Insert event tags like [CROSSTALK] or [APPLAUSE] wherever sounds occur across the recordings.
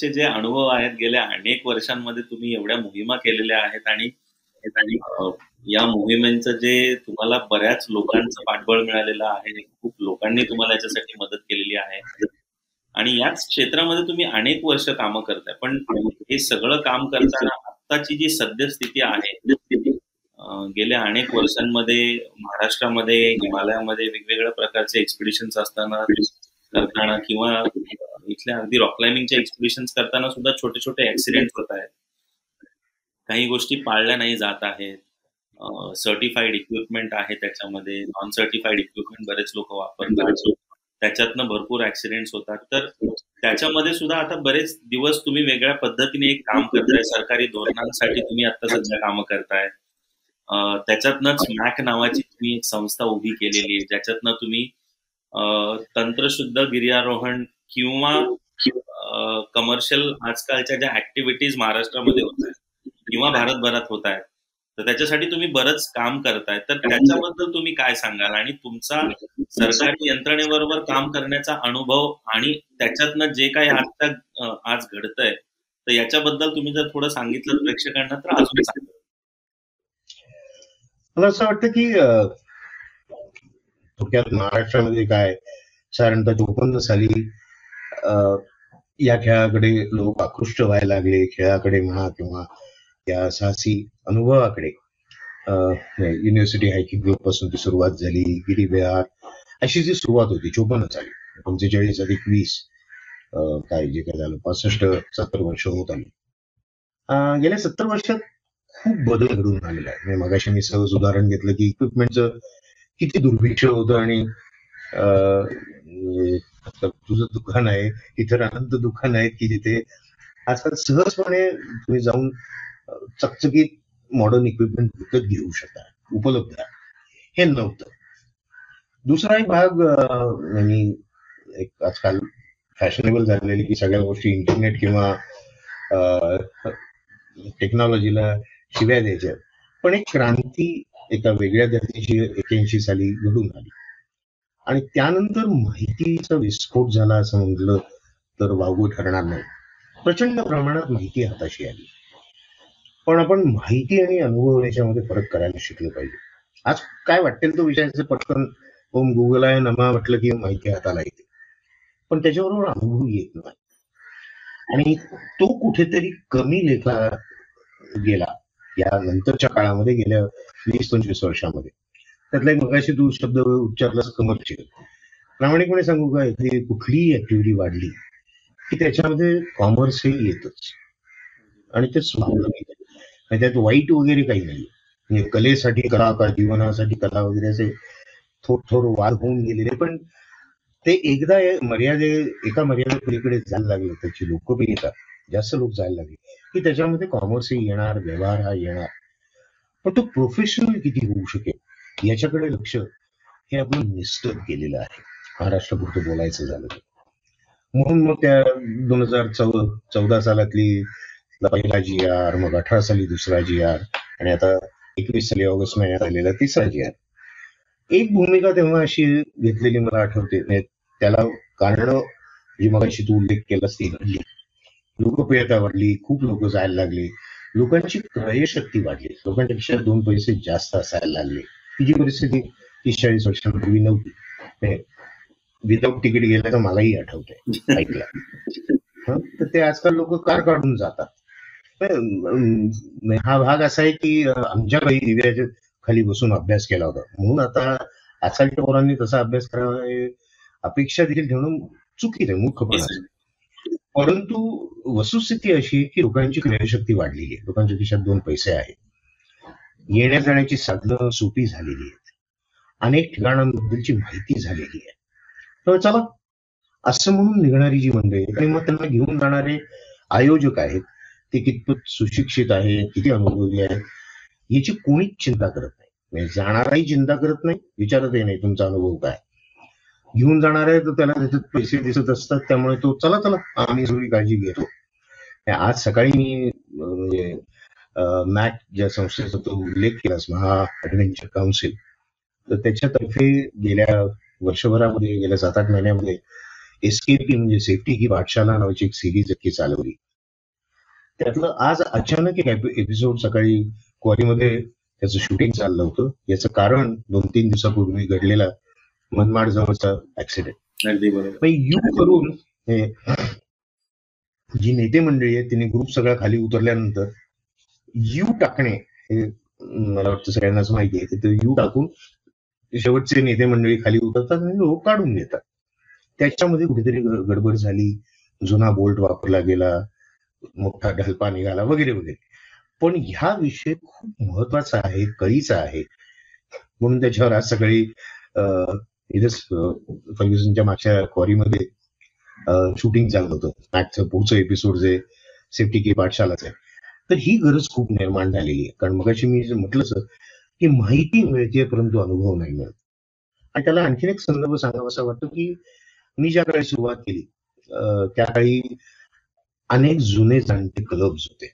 तुमचे जे अनुभव आहेत गेल्या अनेक वर्षांमध्ये तुम्ही एवढ्या मोहिमा केलेल्या आहेत आणि या मोहिमेचं जे तुम्हाला बऱ्याच लोकांचं पाठबळ मिळालेलं आहे खूप लोकांनी तुम्हाला याच्यासाठी मदत केलेली आहे. आणि याच क्षेत्रामध्ये तुम्ही अनेक वर्ष कामं करताय पण हे सगळं काम करताना आत्ताची जी सद्यस्थिती आहे गेल्या अनेक वर्षांमध्ये महाराष्ट्रामध्ये हिमालयामध्ये वेगवेगळ्या प्रकारचे एक्सपिडिशन्स असताना करताना किंवा इथल्या अगदी रॉक क्लाइम्बिंगच्या एक्सपिडिशन करताना सुद्धा छोटे छोटे ऍक्सिडेंट होत आहेत. काही गोष्टी पाळल्या नाही जात आहेत. सर्टिफाईड इक्विपमेंट आहे त्याच्यामध्ये. नॉन सर्टिफाईड इक्विपमेंट बरेच लोक वापरतात. त्याच्यातनं भरपूर ऍक्सिडेंट होतात. तर त्याच्यामध्ये सुद्धा आता बरेच दिवस तुम्ही वेगळ्या पद्धतीने एक काम करताय. सरकारी धोरणांसाठी तुम्ही आता सध्या कामं करताय. त्याच्यातनंच मॅक नावाची तुम्ही एक संस्था उभी केलेली आहे. ज्याच्यातनं तुम्ही तंत्रशुद्ध गिर्यारोहण किंवा कमर्शियल आजकालच्या ज्या ऍक्टिव्हिटीज महाराष्ट्रामध्ये होत आहेत किंवा भारतभरात होत आहेत तर त्याच्यासाठी तुम्ही बरंच काम करताय. तर त्याच्याबद्दल तुम्ही काय सांगाल? आणि तुमचा सरकारी यंत्रणेबरोबर काम करण्याचा अनुभव आणि त्याच्यातनं जे काही आज आज घडतंय तर याच्याबद्दल तुम्ही जर थोडं सांगितलं प्रेक्षकांना तर अजून सांगा. मला असं वाटतं की थोडक्यात महाराष्ट्रामध्ये काय साधारणतः चोपन्न साली या खेळाकडे लोक आकृष्ट व्हायला लागले. खेळाकडे म्हणा किंवा या साहसी अनुभवाकडे. युनिव्हर्सिटी हायकिंगपासून ती सुरुवात झाली. गिरीबिहार अशी जी सुरुवात होती चोपन्न झाली. पंचेचाळीस अधिक वीस काय जे काय झालं पासष्ट सत्तर वर्ष होत आली. गेल्या सत्तर वर्षात खूप बदल घडून आलेला आहे. म्हणजे मगाशी मी सहज उदाहरण घेतलं की इक्विपमेंटचं किती दुर्भिक्ष होतं आणि तुझं दुकान आहे इतर अनंत दुकान आहेत की जिथे आजकाल सहजपणे तुम्ही जाऊन चकचकीत मॉडर्न इक्विपमेंट विकत घेऊ शकता उपलब्ध आहे. हे नव्हतं. दुसरा एक भाग आणि म्हणजे एक आजकाल फॅशनेबल झालेली की सगळ्या गोष्टी इंटरनेट किंवा टेक्नॉलॉजीला शिव्या द्यायच्या. पण एक क्रांती एका वेगळ्या जातीची एक्याऐंशी साली घडून आली. आणि त्यानंतर माहितीचा विस्फोट झाला असं म्हटलं तर वागू ठरणार नाही. प्रचंड प्रमाणात माहिती हाताशी आली. पण आपण माहिती आणि अनुभव याच्यामध्ये फरक करायला शिकलं पाहिजे. आज काय वाटेल तो विचारायचं पटकन ओम गुगल आहे नमा म्हटलं की माहिती हाताला येते. पण त्याच्याबरोबर अनुभव येत नाही. आणि तो कुठेतरी कमी लेखा गेला. या नंतरच्या काळामध्ये गेल्या वीस पंचवीस वर्षामध्ये. त्यातला एक मगाशी तू शब्द उच्चारलास कमर्शियल प्रामाणिकपणे सांगू का इथे कुठलीही ऍक्टिव्हिटी वाढली की त्याच्यामध्ये कॉमर्स हे येतच. आणि ते स्वावलंबी त्यात वाईट वगैरे काही नाही म्हणजे कलेसाठी कला का जीवनासाठी कला वगैरे असे थोड थोड वाद होऊन गेलेले. पण ते एकदा मर्यादे एका मर्यादे पलीकडे जायला लागले त्याची लोकप्रियता जास्त लोक जायला लागले की त्याच्यामध्ये कॉमर्सही येणार व्यवहार हा येणार. पण तो प्रोफेशनल किती होऊ शकेल? याच्याकडे लक्ष हे आपण निश्चित केलेलं आहे. महाराष्ट्रापुरतं बोलायचं झालं तर. म्हणून मग त्या दोन हजार चौ चौदा सालातली पहिला जी आर मग अठरा साली दुसरा जी आर आणि आता एकवीस साली ऑगस्ट महिन्यात आलेला तिसरा जी आर. एक भूमिका तेव्हा अशी घेतलेली मला आठवते. म्हणजे त्याला कारण जी मग अशी तू उल्लेख केलास ती घडली लोकप्रियता वाढली खूप लोक जायला लागले. लोकांची क्रयशक्ती वाढली. लोकांच्या दोन पैसे जास्त असायला लागले. तिची परिस्थिती तीस चाळीस वर्षांपूर्वी नव्हती. विदाऊट तिकीट गेलं तर मलाही आठवतंय. ऐकलं. तर ते आजकाल लोक कार काढून जातात. हा भाग असा आहे की आमच्या काही दिव्याच्या खाली बसून अभ्यास केला होता. म्हणून आता आजकालच्या पोरांनी तसा अभ्यास करावा अपेक्षा देखील ठेवणं चुकीच आहे मूर्खपणा परंतु वस्तुस्थिती अशी आहे की लोकांची क्रयशक्ती वाढलेली आहे. लोकांच्या खिशात दोन पैसे आहेत. येण्या जाण्याची साधनं सोपी झालेली आहेत. अनेक ठिकाणांबद्दलची माहिती झालेली आहे. तर चला असं म्हणून निघणारी जी मंडळी आणि मग त्यांना घेऊन जाणारे आयोजक आहेत ते कितपत सुशिक्षित आहे किती अनुभवी आहेत याची कोणीच चिंता करत नाही. म्हणजे जाणाराही चिंता करत नाही विचारतही नाही तुमचा अनुभव काय? घेऊन जाणार आहे तर त्याला त्याच्यात पैसे दिसत असतात त्यामुळे तो चला चला आम्ही सगळी काळजी घेतो. आज सकाळी मी म्हणजे मॅक ज्या संस्थेचा तो उल्लेख केलास महा ऍडव्हेंचर काउन्सिल तर त्याच्यातर्फे गेल्या वर्षभरामध्ये गेल्या सात आठ महिन्यामध्ये एसकेपी म्हणजे सेफ्टी की पाठशाला नावाची एक सिरीज की चालवली. त्यातलं आज अचानक एक एपिसोड सकाळी क्वारीमध्ये त्याचं शूटिंग चाललं होतं. याचं कारण दोन तीन दिवसापूर्वी घडलेला मनमाड जवळचा ऍक्सिडेंट यू करून हे जी नेते मंडळी आहेत त्यांनी ग्रुप सगळा खाली उतरल्यानंतर यू टाकणे हे मला वाटतं सगळ्यांनाच माहिती आहे. ते यू टाकून शेवटचे नेते मंडळी खाली उतरतात आणि लोक काढून घेतात त्याच्यामध्ये कुठेतरी गडबड झाली जुना बोल्ट वापरला गेला मोठा ढलपा निघाला वगैरे वगैरे. पण ह्या विषय खूप महत्त्वाचा आहे कळीचा आहे. म्हणून त्याच्यावर आज सकाळी इथेच फर्ग्युसनच्या मागच्या क्वारीमध्ये शूटिंग चालू होतं. मॅचचं पुढचं एपिसोड जे सेफ्टी की पाठशालाच आहे. तर ही गरज खूप निर्माण झालेली आहे. कारण मगाशी मी जे म्हटलं सर की माहिती मिळते परंतु अनुभव नाही मिळत. आणि त्याला आणखीन एक संदर्भ सांगावा असा वाटतो की मी ज्या काळी सुरुवात केली अं, त्या काळी अनेक जुने जाणते क्लब्स होते.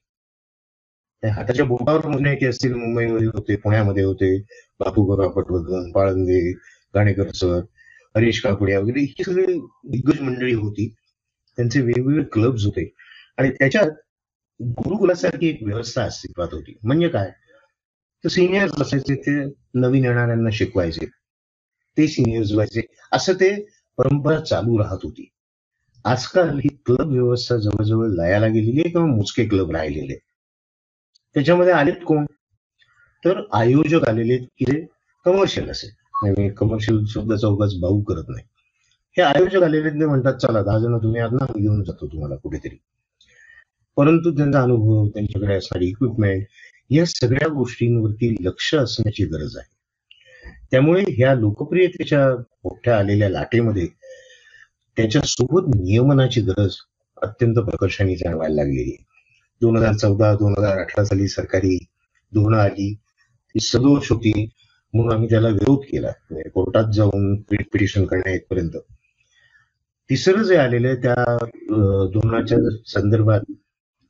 हाताच्या बोटावर म्हणजे मोजण्याचे असतील मुंबईमध्ये होते पुण्यामध्ये होते बापू गोरा पटवर्धन पाळंदे गाणेकर सर हरीश कापडिया वगैरे ही सगळी दिग्गज मंडळी होती. त्यांचे वेगवेगळे क्लब्स होते. आणि त्याच्यात गुरुकुलासारखी एक व्यवस्था अस्तित्वात होती. म्हणजे काय? तर सिनियर्स असायचे ते नवीन येणाऱ्यांना शिकवायचे. ते सिनियर्स व्हायचे. असं ते परंपरा चालू राहत होती. आजकाल ही क्लब व्यवस्था जवळजवळ लयाला गेलेली आहे किंवा मोजके क्लब राहिलेले. त्याच्यामध्ये आलेत कोण? तर आयोजक आलेले आहेत की जे कमर्शियल असेल कमर्शियल शब्दाचा चौकाच भाऊ करत नाही. हे आयोजक आलेले ते म्हणतात चला दहा जण तुम्ही आज ना घेऊन जातो तुम्हाला कुठेतरी. परंतु त्यांचा अनुभव त्यांच्याकडे असणारी इक्विपमेंट या सगळ्या गोष्टींवरती लक्ष असण्याची गरज आहे. त्यामुळे ह्या लोकप्रियतेच्या मोठ्या आलेल्या लाटेमध्ये त्याच्यासोबत नियमनाची गरज अत्यंत प्रकर्षाने जाणवायला लागलेली आहे. दोन हजार चौदा दोन हजार अठरा साली सरकारी धोरणं आली ती सदोष होती म्हणून आम्ही त्याला विरोध केला. म्हणजे कोर्टात जाऊन पिटिशन करण्यापर्यंत तिसरं जे आलेलं आहे त्या धोरणाच्या संदर्भात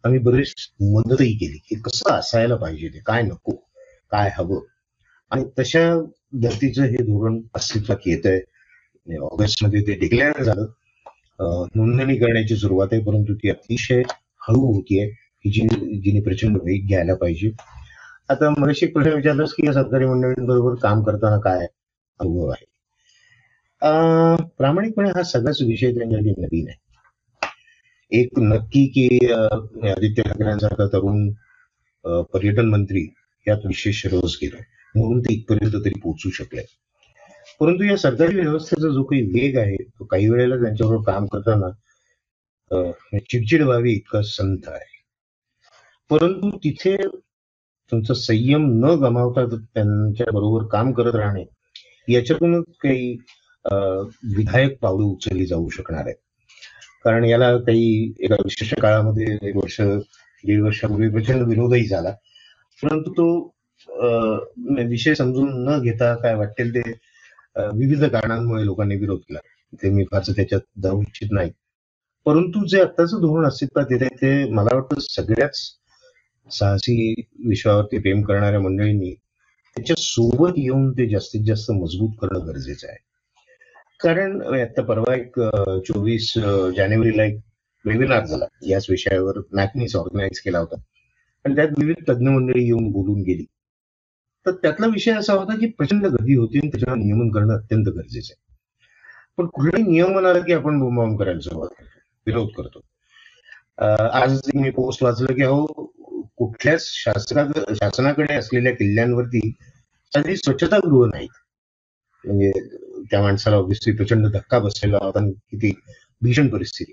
आम्ही बरीच मदतही केली की कसं असायला पाहिजे ते काय नको काय हवं. आणि तशा धर्तीचं हे धोरण अस्तित्वात येत आहे ऑगस्टमध्ये ते डिक्लेअर झालं. नोंदणी करण्याची सुरुवात आहे परंतु ती अतिशय हळू आहे की जी जिने प्रचंड वेग घ्यायला पाहिजे. आता मगाशी एक प्रश्न विचारलास की या सरकारी मंडळींबरोबर काम करताना काय अनुभव आहे? अं, प्रामाणिकपणे हा सगळाच विषय त्यांच्यासाठी नवीन आहे. एक नक्की की आदित्य ठाकरेंसारखा तरुण पर्यटन मंत्री यात विशेष रस गेलाय. म्हणून ते इथपर्यंत तरी पोहोचू शकले परंतु या सरकारी व्यवस्थेचा जो काही वेग आहे तो काही वेळेला त्यांच्याबरोबर काम करताना चिडचिड व्हावी इतका संत आहे. परंतु तिथे तुमचा संयम न गमावता त्यांच्या बरोबर काम करत राहणे याच्यातूनच काही अं, विधायक पावलं उचलली जाऊ शकणार आहेत. कारण याला काही एका विशिष्ट काळामध्ये एक वर्ष दीड वर्षापूर्वी प्रचंड विनोदही झाला. परंतु तो अं, विषय समजून न घेता काय वाटेल ते विविध कारणांमुळे लोकांनी विरोध केला. ते मी फारसं त्याच्यात जाऊ इच्छित नाही. परंतु जे आत्ताचं धोरण अस्तित्वात येत आहे ते मला वाटतं सगळ्याच साहसी विश्वावरती प्रेम करणाऱ्या मंडळींनी त्याच्या सोबत येऊन ते जास्तीत जास्त मजबूत करणं गरजेचं आहे. कारण आता परवा एक चोवीस जानेवारीला एक वेबिनार झाला. याच विषयावर मॅकनीस ऑर्गनाईज केला होता. आणि त्यात विविध तज्ज्ञ मंडळी येऊन बोलून गेली. तर त्यातला विषय असा होता की प्रचंड गर्दी होती आणि त्याच्यावर नियमन करणं अत्यंत गरजेचं आहे. पण कुठलंही नियमन आलं की आपण बोंबाबोंब करायला सुरुवात करतो विरोध करतो. आज मी पोस्ट वाचलं की अहो कुठल्याच शासना शासनाकडे असलेल्या किल्ल्यांवरती साधी स्वच्छतागृह नाहीत. म्हणजे त्या माणसाला ऑब्व्हियसली प्रचंड धक्का बसलेला होता किती भीषण परिस्थिती.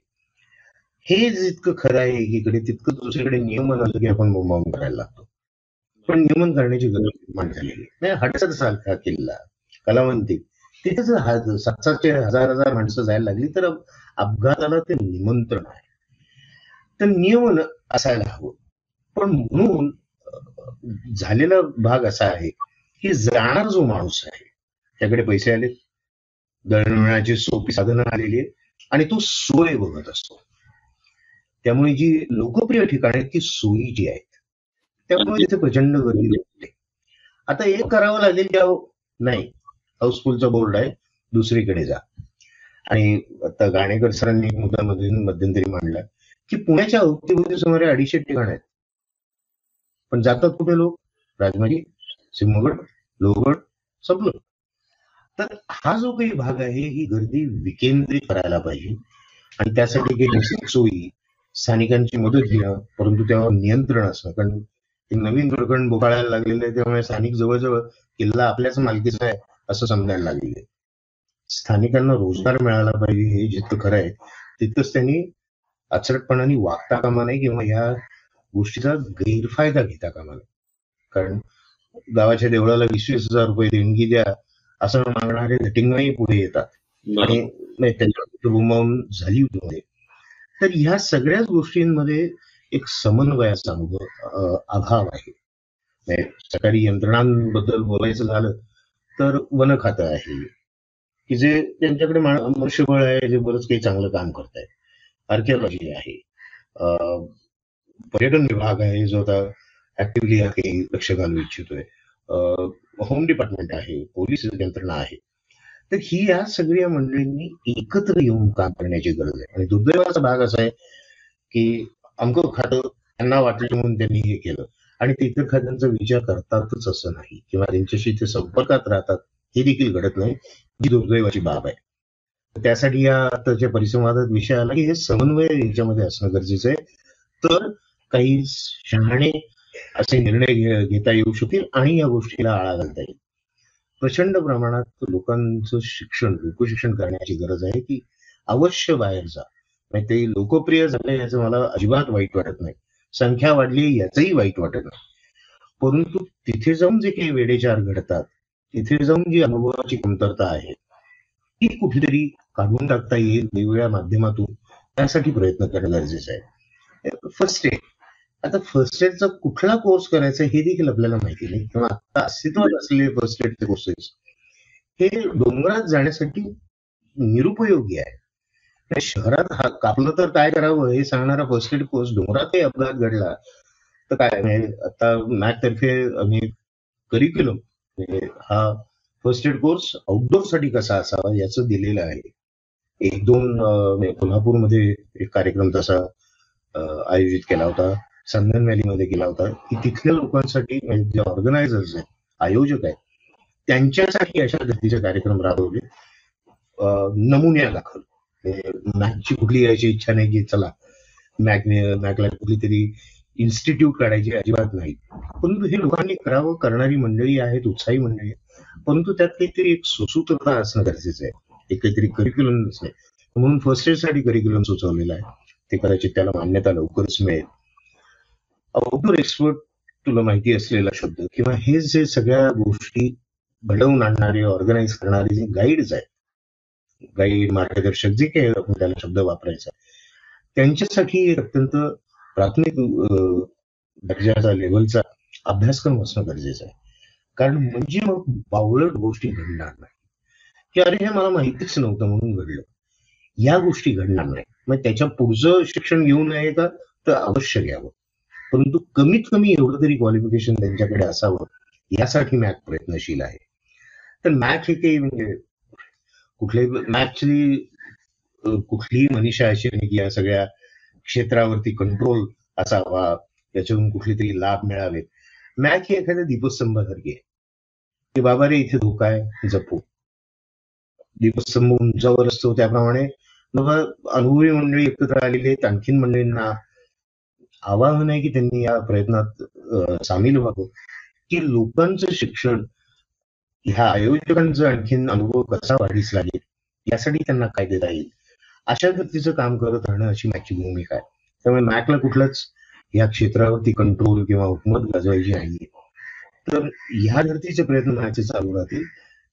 हे जितकं खरं आहे एकीकडे तितकं दुसरीकडे नियमन आलं की आपण बोंबावून करायला लागतो. पण नियमन करण्याची गरज निर्माण झालेली नाही हटसर सारखा किल्ला कलावंती. तिथे जर सात सातशे हजार हजार माणसं जायला लागली तर अपघाताला ते निमंत्रण आहे. तर नियमन असायला हवं. पण म्हणून झालेला भाग असा आहे की जाणार जो माणूस आहे त्याकडे पैसे आले दळणवळणाची सोपी साधनं आलेली आहेत आणि तो सोय बघत असतो. त्यामुळे जी लोकप्रिय ठिकाणे आहेत ती सोयीची आहेत त्यामुळे तिथे प्रचंड गर्दी होते. आता एक करावं लागेल की अहो नाही हाऊसफुलचा बोर्ड आहे दुसरीकडे जा. आणि आता गाणेकर सरांनी एक मुद्दा मध्यंतरी मांडला की पुण्याच्या अवतीभोवती सुमारे अडीचशे ठिकाण आहेत. पण जातात कुठे लोक? राजमाजी सिंहगड लोहगड संपलं. तर हा जो काही भाग आहे ही गर्दी विकेंद्रित करायला पाहिजे. आणि त्यासाठी काही सोयी स्थानिकांची मदत घेणं परंतु त्यावर नियंत्रण असणं. कारण नवीन प्रकरण बोकाळायला लागलेलं आहे त्यामुळे स्थानिक जवळजवळ किल्ला आपल्याच मालकीचा आहे असं समजायला लागलेलं स्थानिकांना रोजगार मिळाला पाहिजे हे जितकं खरं आहे तितकंच त्यांनी अचरटपणाने वागता कामा नये किंवा ह्या गोष्टीचा गैरफायदा घेता कामा नये. कारण गावाच्या देवळाला वीस वीस हजार रुपये देणगी द्या असं मागणारे झटिंगही पुढे येतात. आणि त्यांच्या गुमावून झाली होती तर ह्या सगळ्याच गोष्टींमध्ये एक समन्वयाचा अनुभव अभाव आहे. सरकारी यंत्रणांबद्दल बोलायचं झालं तर वन खातं आहे. की जे त्यांच्याकडे मनुष्यबळ आहे जे बरंच काही चांगलं काम करत आहे. आर्किओलॉजी आहे पर्यटन विभाग आहे जो आता ऍक्टिव्हली काही लक्ष घालू इच्छितोय. होम डिपार्टमेंट आहे पोलीस यंत्रणा आहे. तर ही या सगळ्या मंडळींनी एकत्र येऊन काम करण्याची गरज आहे. आणि दुर्दैवाचा भाग असा आहे की अमक खातं त्यांना वाटलं म्हणून त्यांनी हे केलं. आणि ते इतर खात्यांचा विचार करतातच असं नाही. किंवा त्यांच्याशी ते संपर्कात राहतात हे देखील घडत नाही. ही दुर्दैवाची बाब आहे. त्यासाठी या आताच्या परिसंवादात विषय आला की हे समन्वय याच्यामध्ये असणं गरजेचं आहे. तर काही शहाणे असे निर्णय घेता येऊ शकतील आणि या गोष्टीला आळा घालता येईल. प्रचंड प्रमाणात लोकांचं शिक्षण लोकशिक्षण करण्याची गरज आहे की अवश्य बाहेर जा. ते लोकप्रिय झाले याचं मला अजिबात वाईट वाटत नाही. संख्या वाढली याचंही वाईट वाटत नाही. परंतु तिथे जाऊन जे काही वेडेचार घडतात तिथे जाऊन जी अनुभवाची कमतरता आहे ती कुठेतरी काढून टाकता येईल वेगवेगळ्या माध्यमातून. त्यासाठी प्रयत्न करणं गरजेचं आहे. फर्स्ट स्टेप आता फर्स्ट एडचा कुठला कोर्स करायचा हे देखील आपल्याला माहिती नाही. किंवा आता अस्तित्वात असलेले फर्स्ट एडचे कोर्सेस हे डोंगरात जाण्यासाठी निरुपयोगी आहे. शहरात हा कापलं तर काय करावं हे सांगणारा फर्स्ट एड कोर्स डोंगरातही अपघात घडला. तर काय आता मॅथ तर्फे आम्ही करिक्युलम हा फर्स्ट एड कोर्स आउटडोरसाठी कसा असावा याचं दिलेलं आहे. एक दोन म्हणजे कोल्हापूरमध्ये एक कार्यक्रम तसा आयोजित केला होता. संगन व्हॅलीमध्ये गेला होता. की तिथल्या लोकांसाठी म्हणजे जे ऑर्गनायझर्स आहेत आयोजक आहेत त्यांच्यासाठी अशा गतीचे कार्यक्रम राबवले. नमुन्या दाखल. मॅकची कुठली यायची इच्छा नाही की चला मॅक मॅगला कुठली तरी इन्स्टिट्यूट काढायची अजिबात नाही. परंतु हे लोकांनी करावं करणारी मंडळी आहेत उत्साही मंडळी परंतु त्यात काहीतरी एक सुसूत्रता असणं गरजेचं आहे. एक काहीतरी करिक्युलम नसणे म्हणून फर्स्ट एडसाठी करिक्युलम सुचवलेलं आहे. ते कदाचित त्याला मान्यता लवकरच मिळेल. आउटडोर एक्सपर्ट तुला माहिती असलेला शब्द किंवा हे जे सगळ्या गोष्टी घडवून आणणारे ऑर्गनाईज करणारे जे गाईड्स आहेत गाईड मार्गदर्शक जे काही आपण त्याला शब्द वापरायचा त्यांच्यासाठी अत्यंत प्राथमिक दर्जाचा लेवलचा अभ्यासक्रम असणं गरजेचं आहे. कारण म्हणजे मग बावळट गोष्टी घडणार नाही. की अरे हे मला माहितीच नव्हतं म्हणून घडलं. या गोष्टी घडणार नाही. मग त्याच्या पुढचं शिक्षण घेऊ नये का? तर अवश्य घ्यावं. परंतु कमीत कमी एवढं तरी क्वालिफिकेशन त्यांच्याकडे असावं यासाठी मॅथ प्रयत्नशील आहे. तर मॅथ हे काही म्हणजे कुठल्याही मॅथची कुठलीही मनीषा अशी नाही की या सगळ्या क्षेत्रावरती कंट्रोल असावा याच्यातून कुठले तरी लाभ मिळावे मॅथ ही एखाद्या दीपस्तंभासारखी आहे. की बाबा रे इथे धोका आहे जपू. दीपस्तंभ उंचावर असतो त्याप्रमाणे मग अनुभवी मंडळी एकत्र आलेली आहेत आणखीन मंडळींना आवाहन आहे की त्यांनी या प्रयत्नात सामील व्हावं. की लोकांचं शिक्षण ह्या आयोजकांचा आणखीन अनुभव कसा वाढीस लागेल यासाठी त्यांना काय देता येईल. अशा गतीचं काम करत राहणं अशी मॅकची भूमिका आहे. त्यामुळे मॅकला कुठलाच या क्षेत्रावरती कंट्रोल किंवा हुकमत गाजवायची नाहीये तर ह्या धर्तीचे प्रयत्न माझे चालू राहतील.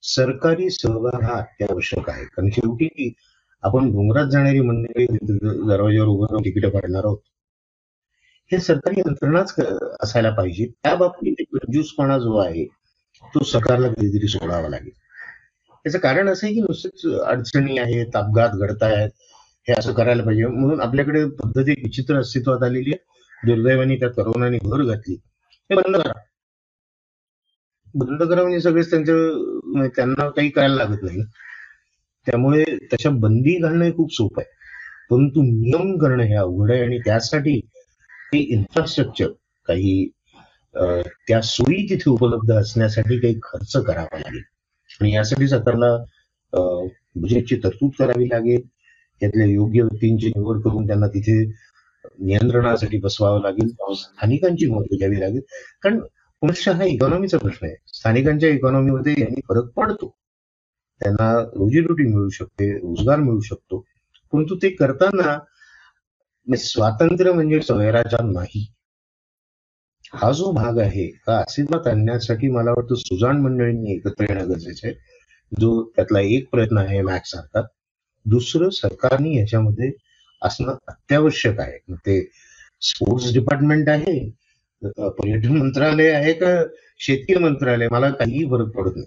सरकारी सहभाग हा अत्यावश्यक आहे. कारण शेवटी आपण डोंगरात जाणारी मंडळी दरवाज्यावर उभं राहून तिकीट काढणार आहोत. हे सरकारी यंत्रणाच असायला पाहिजे. त्या बाबतीत एक कंजूसपणा जो आहे तो सरकारला कधीतरी सोडावा लागेल. त्याचं कारण असं आहे की नुसतेच अडचणी आहेत अपघात घडतायत हे असं करायला पाहिजे. म्हणून आपल्याकडे पद्धती विचित्र अस्तित्वात आलेली आहे. दुर्दैवाने त्या करोनाने भर घातली. हे बंद करा. बंद करा म्हणजे सगळेच त्यांचं म्हणजे त्यांना काही करायला लागत नाही. त्यामुळे त्याच्या बंदी घालणं खूप सोपं आहे. परंतु नियम करणं हे अवघड आहे आणि त्यासाठी ते इन्फ्रास्ट्रक्चर काही त्या सोयी तिथे उपलब्ध असण्यासाठी काही खर्च करावा लागेल. आणि यासाठी सरकारला बजेटची तरतूद करावी लागेल. त्यातल्या योग्य व्यक्तींची निवड करून त्यांना तिथे नियंत्रणासाठी बसवावं लागेल. स्थानिकांची मदत घ्यावी लागेल. कारण पुनश्च हा इकॉनॉमीचा प्रश्न आहे. स्थानिकांच्या इकॉनॉमीमध्ये यांनी फरक पडतो. त्यांना रोजीरोटी मिळू शकते रोजगार मिळू शकतो. परंतु ते करताना स्वातंत्र्य म्हणजे स्वैराचार नाही. हा जो भाग आहे हा अस्तित्वात आणण्यासाठी मला वाटतं सुजाण मंडळींनी एकत्र येणं गरजेचं आहे. जो त्यातला एक प्रयत्न आहे मॅक्स सारखा. दुसरं सरकारने याच्यामध्ये असणं अत्यावश्यक आहे. ते स्पोर्ट्स डिपार्टमेंट आहे पर्यटन मंत्रालय आहे का शेती मंत्रालय? मला काहीही फरक पडत नाही.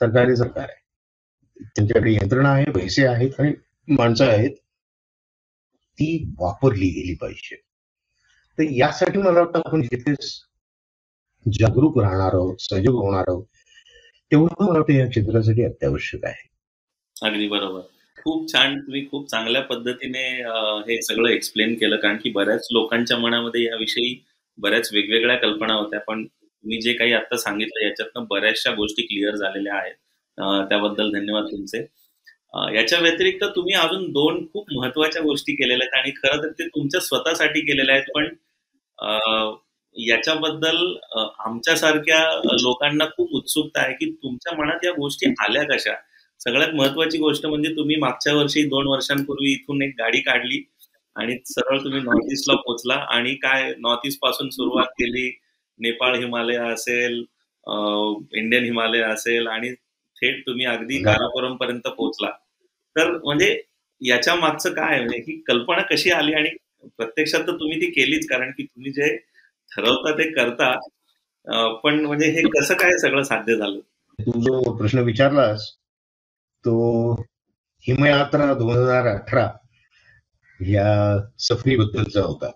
सरकारी सरकार आहे. त्यांच्याकडे यंत्रणा आहे पैसे आहेत आणि माणसं आहेत. ती वापरली गेली पाहिजे. तर यासाठी मला वाटतं आपण जिथे जागरूक राहणार आहोत सजग होणार आहोत तेवढं मला वाटतं या क्षेत्रासाठी अत्यावश्यक आहे. अगदी बरोबर. खूप छान तुम्ही खूप चांगल्या पद्धतीने हे सगळं एक्सप्लेन केलं कारण की बऱ्याच लोकांच्या मनामध्ये याविषयी बऱ्याच वेगवेगळ्या कल्पना होत्या पण तुम्ही जे काही आता सांगितलं याच्यातनं बऱ्याचशा गोष्टी क्लिअर झालेल्या आहेत. त्याबद्दल धन्यवाद तुमचे. याच्या व्यतिरिक्त तुम्ही अजून दोन खूप महत्त्वाच्या गोष्टी केलेल्या आहेत आणि खरं तर ते तुमच्या स्वतःसाठी केलेल्या आहेत. पण याच्याबद्दल आमच्यासारख्या लोकांना खूप उत्सुकता आहे की तुमच्या मनात या गोष्टी आल्या कशा? सगळ्यात महत्वाची गोष्ट म्हणजे तुम्ही मागच्या वर्षी दोन वर्षांपूर्वी इथून एक गाडी काढली आणि सरळ तुम्ही नॉर्थ ईस्टला पोहोचला आणि काय नॉर्थ ईस्टपासून सुरुवात केली. नेपाळ हिमालय असेल इंडियन हिमालय असेल आणि थेट तुम्ही अगदी कारापुरम पर्यंत पोहोचला. तर म्हणजे याच्या मागचं काय म्हणजे ही कल्पना कशी आली आणि प्रत्यक्षात तर तुम्ही ती केलीच कारण की तुम्ही जे ठरवता ते करता. पण म्हणजे हे कसं काय सगळं साध्य झालं? तू जो प्रश्न विचारलास तो हिमयात्रा दोन हजार अठरा या सफरीबद्दलचा होता.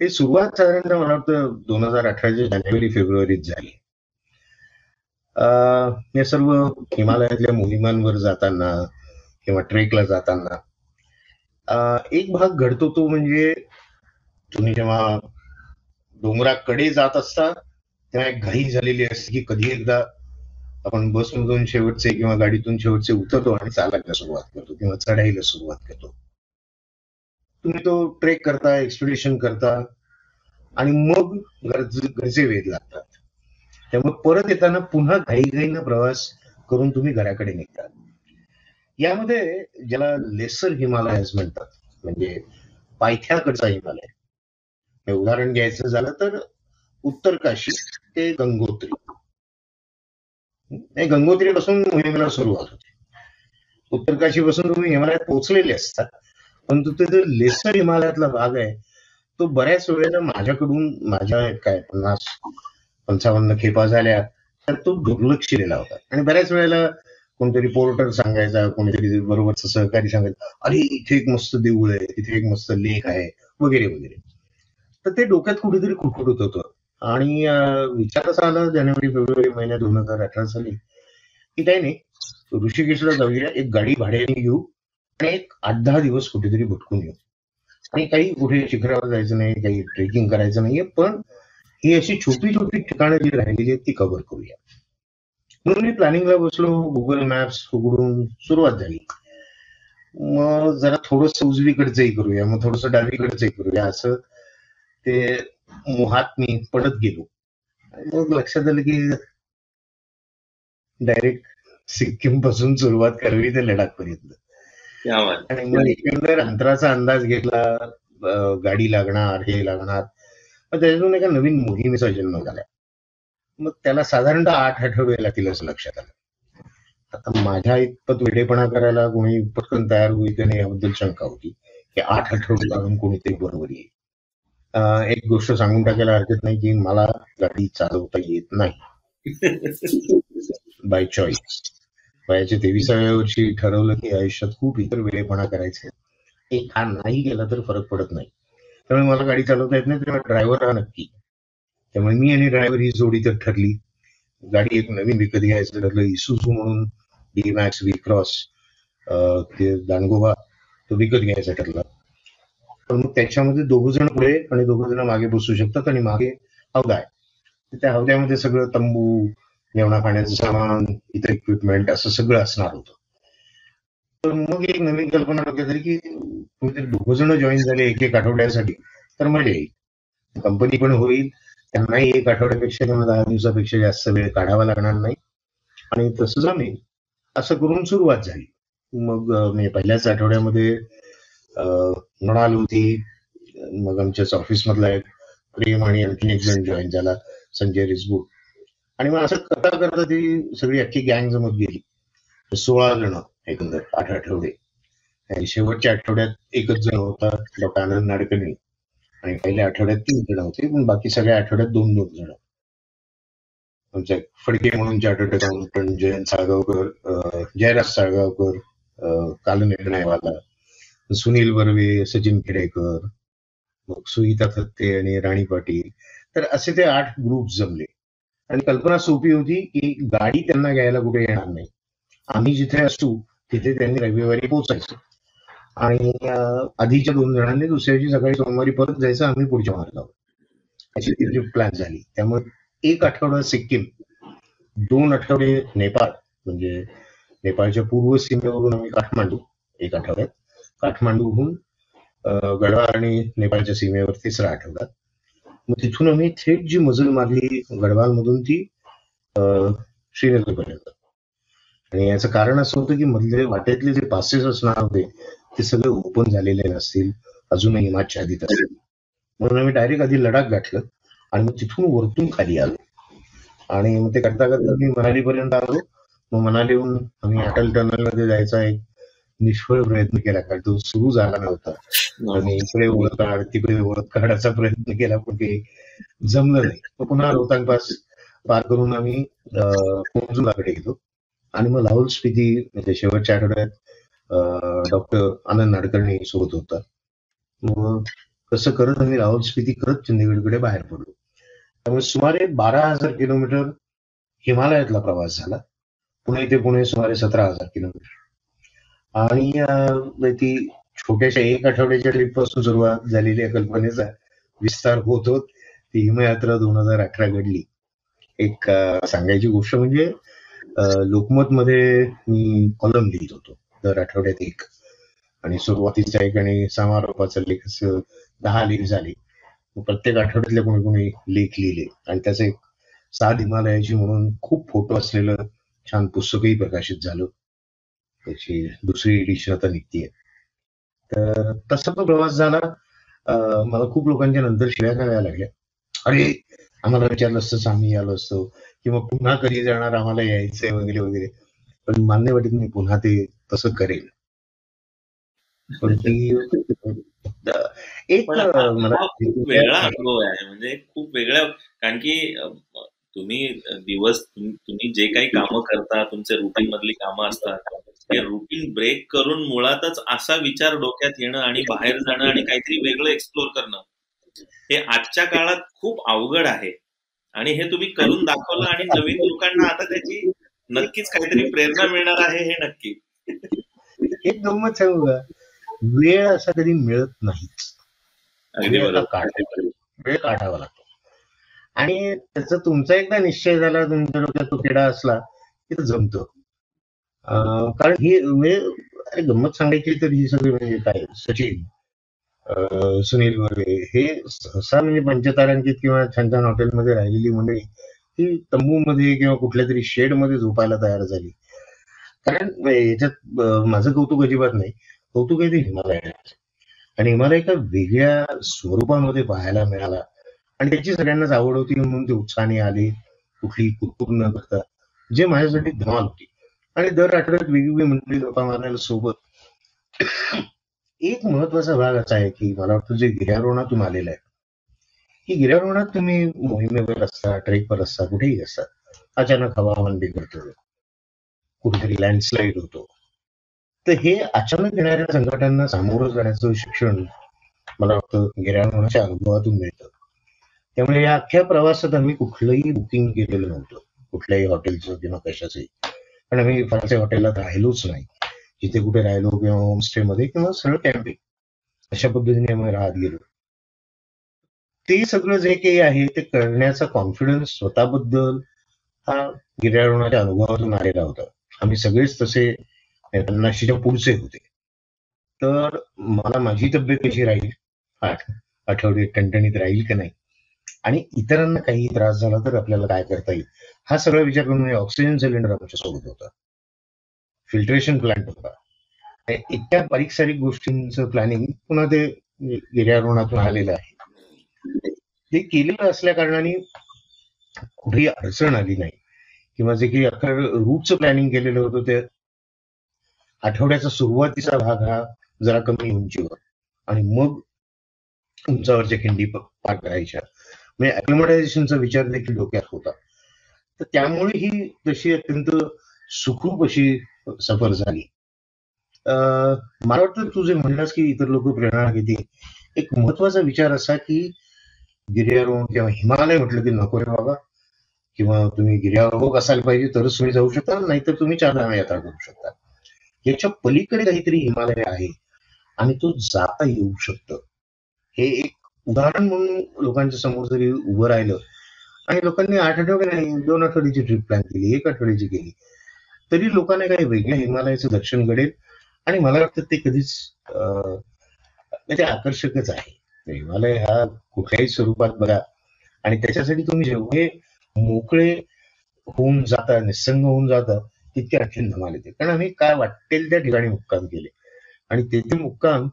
हे सुरुवात साधारणतः मला वाटतं दोन हजार अठराच्या जानेवारी फेब्रुवारीत झाली. या सर्व हिमालयातल्या मोहिमांवर जाताना किंवा ट्रेकला जाताना. एक भाग घडतो तो म्हणजे तुम्ही जेव्हा डोंगराकडे जात असता तेव्हा एक घाई झालेली असते की कधी एकदा आपण बसमधून शेवटचे किंवा गाडीतून शेवटचे उतरतो आणि चालायला सुरुवात करतो किंवा चढायला सुरुवात करतो. तुम्ही तो ट्रेक करता एक्सपिडिशन करता आणि मग घरचे वेध लागतात. त्यामुळे परत येताना पुन्हा घाईघाईनं प्रवास करून तुम्ही घराकडे निघतात. यामध्ये ज्याला लेसर हिमालयस म्हणतात म्हणजे पायथ्याकडचा हिमालय. उदाहरण घ्यायचं झालं तर उत्तरकाशी ते गंगोत्री. गंगोत्री पासून मोहिमेला सुरुवात होते. उत्तरपासून तुम्ही हिमालयात पोहोचलेले असतात परंतु ते जो लेसर हिमालयातला भाग आहे तो बऱ्याच वेळेला माझ्याकडून माझ्या काय पन्नास पंचावन्न खेपा झाल्या तर तो दुर्लक्षिलेला होता. आणि बऱ्याच वेळेला कोणतरी पोर्टर सांगायचा कोणीतरी बरोबरच सहकारी सांगायचं अरे इथे एक मस्त देऊळ आहे तिथे एक मस्त लेख आहे वगैरे वगैरे. तर ते डोक्यात कुठेतरी कुटकुटत होतं. आणि विचार असा आला जानेवारी फेब्रुवारी महिन्यात दोन हजार अठरा साली की काही नाही ऋषिकेशला जाऊया एक गाडी भाड्याने घेऊ आणि एक आठ दहा दिवस कुठेतरी भटकून येऊ. आणि काही कुठे शिखरावर जायचं नाही काही ट्रेकिंग करायचं नाहीये पण ही अशी छोटी छोटी ठिकाणं जी राहिलेली आहेत ती कव्हर करूया. म्हणून मी प्लॅनिंगला बसलो गुगल मॅप्स उघडून सुरुवात झाली. मग जरा थोडस उजवीकडचंही करूया मग थोडस डावीकडचंही करूया. असं ते मोहात मी पडत गेलो. मग लक्षात आलं की डायरेक्ट सिक्कीमपासून सुरुवात करावी ते लडाख पर्यंत आणि मग एकंदर अंतराचा अंदाज घेतला गाडी लागणार हे लागणार. त्याच्यातून एका नवीन मोहिमेचा जन्म झाला. मग त्याला साधारणतः आठ आठवडे लागतील असं लक्षात आलं. आता माझ्या इतपत वेडेपणा करायला कोणी पटकन तयार होईल नाही याबद्दल शंका होती. की आठ आठवडे लागून कोणीतरी बरोबर येईल. एक गोष्ट सांगून टाकायला हरकत नाही की मला गाडी चालवता येत नाही. [LAUGHS] बाय चॉईस वयाच्या तेविसाव्या वर्षी ठरवलं की आयुष्यात खूप इतर वेळेपणा करायचे. एक हा नाही गेला तर फरक पडत नाही. त्यामुळे मला गाडी चालवता येत नाही तेव्हा ड्रायव्हर हा नक्की त्यामुळे मी आणि ड्रायव्हर ही जोडी तर ठरली. गाडी एक नवीन विकत घ्यायचं ठरलं. इसुझू म्हणून डी मॅक्स वी क्रॉस ते दांडगोबा तो विकत घ्यायचा ठरला. पण मग त्याच्यामध्ये दोघ जण पुढे आणि दोघ जण मागे बसू शकतात आणि मागे हौदा आहे. त्या हौद्यामध्ये सगळं तंबू जेवणा खाण्याचं सामान इतर इक्विपमेंट असं सगळं असणार होतं. तर मग एक नवीन कल्पना डोक्यात आली की तुम्ही दोघ जण जॉईन झाले एक एक आठवड्यासाठी तर मजा येईल. कंपनी पण होईल त्यांनाही एक आठवड्यापेक्षा किंवा दहा दिवसापेक्षा जास्त वेळ काढावा लागणार नाही. आणि तसं जमेल. असं करून सुरुवात झाली. मग मी पहिल्याच आठवड्यामध्ये मृणाल होती मग आमच्याच ऑफिस मधला एक प्रेम आणि आणखीन एक जण जॉईन झाला संजय रिसबूट आणि मग असं करता करता ती सगळी अख्खी गँग जमत गेली. सोळा जण एकंदर आठ आठवडे. शेवटच्या आठवड्यात एकच जण होता डॉक्टर आनंद नाडकर्णी. आणि पहिल्या आठवड्यात तीन जण होते पण बाकी सगळ्या आठवड्यात दोन दोन जण. आमच्या फडके म्हणून चार्टर्ड अकाउंटंट जयंत साळगावकर जयराज साळगावकर कालनिर्णयवाला सुनील बर्वे सचिन खेडेकर मग सुहिता थत्ते आणि राणी पाटील. तर असे ते आठ ग्रुप जमले. आणि कल्पना सोपी होती की गाडी त्यांना घ्यायला कुठे येणार नाही. आम्ही जिथे असू तिथे त्यांनी रविवारी पोहोचायचं. आणि आधीच्या दोन जणांनी दुसऱ्या दिवशी सकाळी सोमवारी परत जायचं आम्ही पुढच्या मार्गावर अशी तिची प्लॅन झाली. त्यामुळे एक आठवडा सिक्कीम दोन आठवडे नेपाळ म्हणजे नेपाळच्या पूर्व सीमेवरून आम्ही काठमांडू एक आठवड्यात. काठमांडूहून गडवाल आणि नेपाळच्या सीमेवर तिसरा आठवडा मग तिथून आम्ही थेट जी मजल मारली गडवालमधून ती श्रीनगरपर्यंत आणि याचं कारण असं होतं की मधले वाटेतले जे पासेस असणार होते ते सगळे ओपन झालेले नसतील अजूनही हिमाच्या आधीत असतील म्हणून आम्ही डायरेक्ट आधी लडाख गाठलं आणि मग तिथून वरतून खाली आलो. आणि मग ते करता करता मी मनालीपर्यंत आलो. मग मनालीहून आम्ही अटल टनलमध्ये जायचा एक निष्फळ प्रयत्न केला कारण तो सुरू झाला नव्हता. आणि इकडे ओळख काढ तिकडे ओळख काढायचा प्रयत्न केला पण ते जमलं नाही. पुन्हा रोहतांग पास पार करून आम्ही कोंजुलाकडे गेलो. आणि मग लाहुल स्पिती म्हणजे शेवटच्या आठवड्यात डॉक्टर आनंद नाडकर्णी सोबत होता. मग कसं करत आम्ही राहुल स्पिती करत चंदीगडकडे बाहेर पडलो. त्यामुळे सुमारे बारा हजार किलोमीटर हिमालयातला प्रवास झाला. पुणे ते पुणे सुमारे सतरा हजार किलोमीटर. आणि म्हणजे ती छोट्याशा एक आठवड्याच्या ट्रिपपासून सुरुवात झालेल्या कल्पनेचा विस्तार होत होत ती हिमयात्रा दोन हजार अठरा घडली. एक सांगायची गोष्ट म्हणजे लोकमत मध्ये मी कॉलम लिहित होतो. दर आठवड्यात एक. आणि सुरुवातीच्या एक आणि समारोपाचा लेख असं दहा लेख झाले. प्रत्येक आठवड्यातले कोणी कोणी लेख लिहिले. आणि त्याचं एक सात हिमालयाची म्हणून खूप फोटो असलेलं छान पुस्तकही प्रकाशित झालं. त्याची दुसरी एडिशन आता निघतीये. तर तसा तो प्रवास झाला. मला खूप लोकांच्या नंतर शिव्या करायला लागल्या. अरे आम्हाला विचारलं असतं आम्ही आलो असतो. किंवा पुन्हा कधी जाणार आम्हाला यायचंय वगैरे वगैरे. पण मान्य वाटत मी पुन्हा ते तसं करेल पण ती एक वेगळा अनुभव आहे. म्हणजे खूप वेगळा कारण की तुम्ही दिवस तुम्ही जे काही कामं करता तुमचे रुटीन मधली कामं असतात ते रुटीन ब्रेक करून मुळातच असा विचार डोक्यात येणं आणि बाहेर जाणं आणि काहीतरी वेगळं एक्सप्लोर करणं हे आजच्या काळात खूप अवघड आहे. आणि हे तुम्ही करून दाखवलं आणि नवीन लोकांना आता त्याची नक्कीच काहीतरी प्रेरणा मिळणार आहे हे नक्की. एक गंमत सांगू का? वेळ असा कधी मिळत नाही. वेळ काढावा लागतो. आणि त्याचा तुमचा एकदा निश्चय झाला तुमच्या डोक्यात तो किडा असला की तो जमतो. कारण ही म्हणजे गंमत सांगायची तर ही सगळी म्हणजे काय? सचिन सुनील बर्वे हे सहसा म्हणजे पंचतारांकित किंवा छान छान हॉटेलमध्ये राहिलेली मंडळी ही तंबूमध्ये किंवा कुठल्या तरी शेडमध्ये झोपायला तयार झाली. कारण याच्यात माझं कौतुक अजिबात नाही. कौतुक आहे ते हिमालयाचं आणि हिमालय एका वेगळ्या स्वरूपामध्ये पाहायला मिळाला. आणि त्याची सगळ्यांनाच आवड होती म्हणून ते उत्साहाने आले. कुठली कुटुंब न करता. जे माझ्यासाठी धमाल होती. आणि दर आठवड्यात वेगवेगळी मंडळी गप्पा मारण्याला सोबत. एक महत्त्वाचा भाग असा आहे की मला वाटतं जे गिर्यारोहणातून आलेलं आहे. ही गिर्यारोहणात तुम्ही मोहिमेवर असता ट्रेकवर असता कुठेही असता अचानक हवामान बिघडतं कुठेतरी लँडस्लाईड होतो. तर हे अचानक येणाऱ्या संकटांना सामोरं जाण्याचं शिक्षण मला वाटतं गिर्यारोहणाच्या अनुभवातून मिळतं. त्यामुळे या अख्ख्या प्रवासात आम्ही कुठलंही बुकिंग केलेलं नव्हतं. कुठल्याही हॉटेलचं किंवा कशाचंही. पण आम्ही फारसे हॉटेलला राहिलोच नाही. जिथे कुठे राहिलो किंवा होमस्टे मध्ये किंवा सरळ कॅम्पिंग अशा पद्धतीने आम्ही राहत गेलो. ते सगळं जे काही आहे ते करण्याचा कॉन्फिडन्स स्वतःबद्दल हा गिर्यारोहणाच्या अनुभवातून आलेला होता. आम्ही सगळेच तसे पन्नाशीच्या पुढचे होते. तर मला माझी तब्येत कशी राहील? आठ आठवडे टणटणीत राहील का नाही? आणि इतरांना काही त्रास झाला तर आपल्याला काय करता येईल? हा सगळा विचार करून ऑक्सिजन सिलेंडर आमच्यासोबत होता. फिल्ट्रेशन प्लांट होता. इतक्या बारीक सारीक गोष्टींचं प्लॅनिंग पुन्हा ते गिर्यारोहणातून आलेलं आहे. ते केलेलं असल्या कारणाने कुठेही अडचण आली नाही. किंवा जे काही अखर रूटचं प्लॅनिंग केलेलं होतं ते आठवड्याचा सुरुवातीचा भाग हा जरा कमी उंचीवर आणि मग उंचावरच्या खिंडी पार करायच्या. म्हणजे अॅक्लिमटायझेशनचा विचार देखील डोक्यात होता. तर त्यामुळे ही तशी अत्यंत सुखरूप अशी सफर झाली. मला वाटतं तू जे म्हणलास की इतर लोक प्रेरणा घेतील एक महत्त्वाचा विचार असा की गिर्यारोहण किंवा हिमालय म्हटलं की नको रे बाबा. किंवा तुम्ही गिर्यारोहक असायला पाहिजे तरच तुम्ही जाऊ शकता नाहीतर तुम्ही चारधाम यात्रा करू शकता. याच्या पलीकडे काहीतरी हिमालय आहे आणि तो जाता येऊ शकतं. हे एक उदाहरण म्हणून लोकांच्या समोर जरी उभं राहिलं आणि लोकांनी आठ आठवडे नाही दोन आठवड्याची ट्रिप प्लॅन केली एक आठवड्याची केली तरी लोकांना काही वेगळ्या हिमालयाचं दर्शन घडेल. आणि मला वाटतं ते कधीच ते आकर्षकच आहे. हिमालय हा कुठल्याही स्वरूपात बघा. आणि त्याच्यासाठी तुम्ही जेवढे मोकळे होऊन जाता निसंग होऊन जाता तितके आणखीन धमाल येते. कारण आम्ही काय वाटेल त्या ठिकाणी मुक्काम केले. आणि तेथे मुक्काम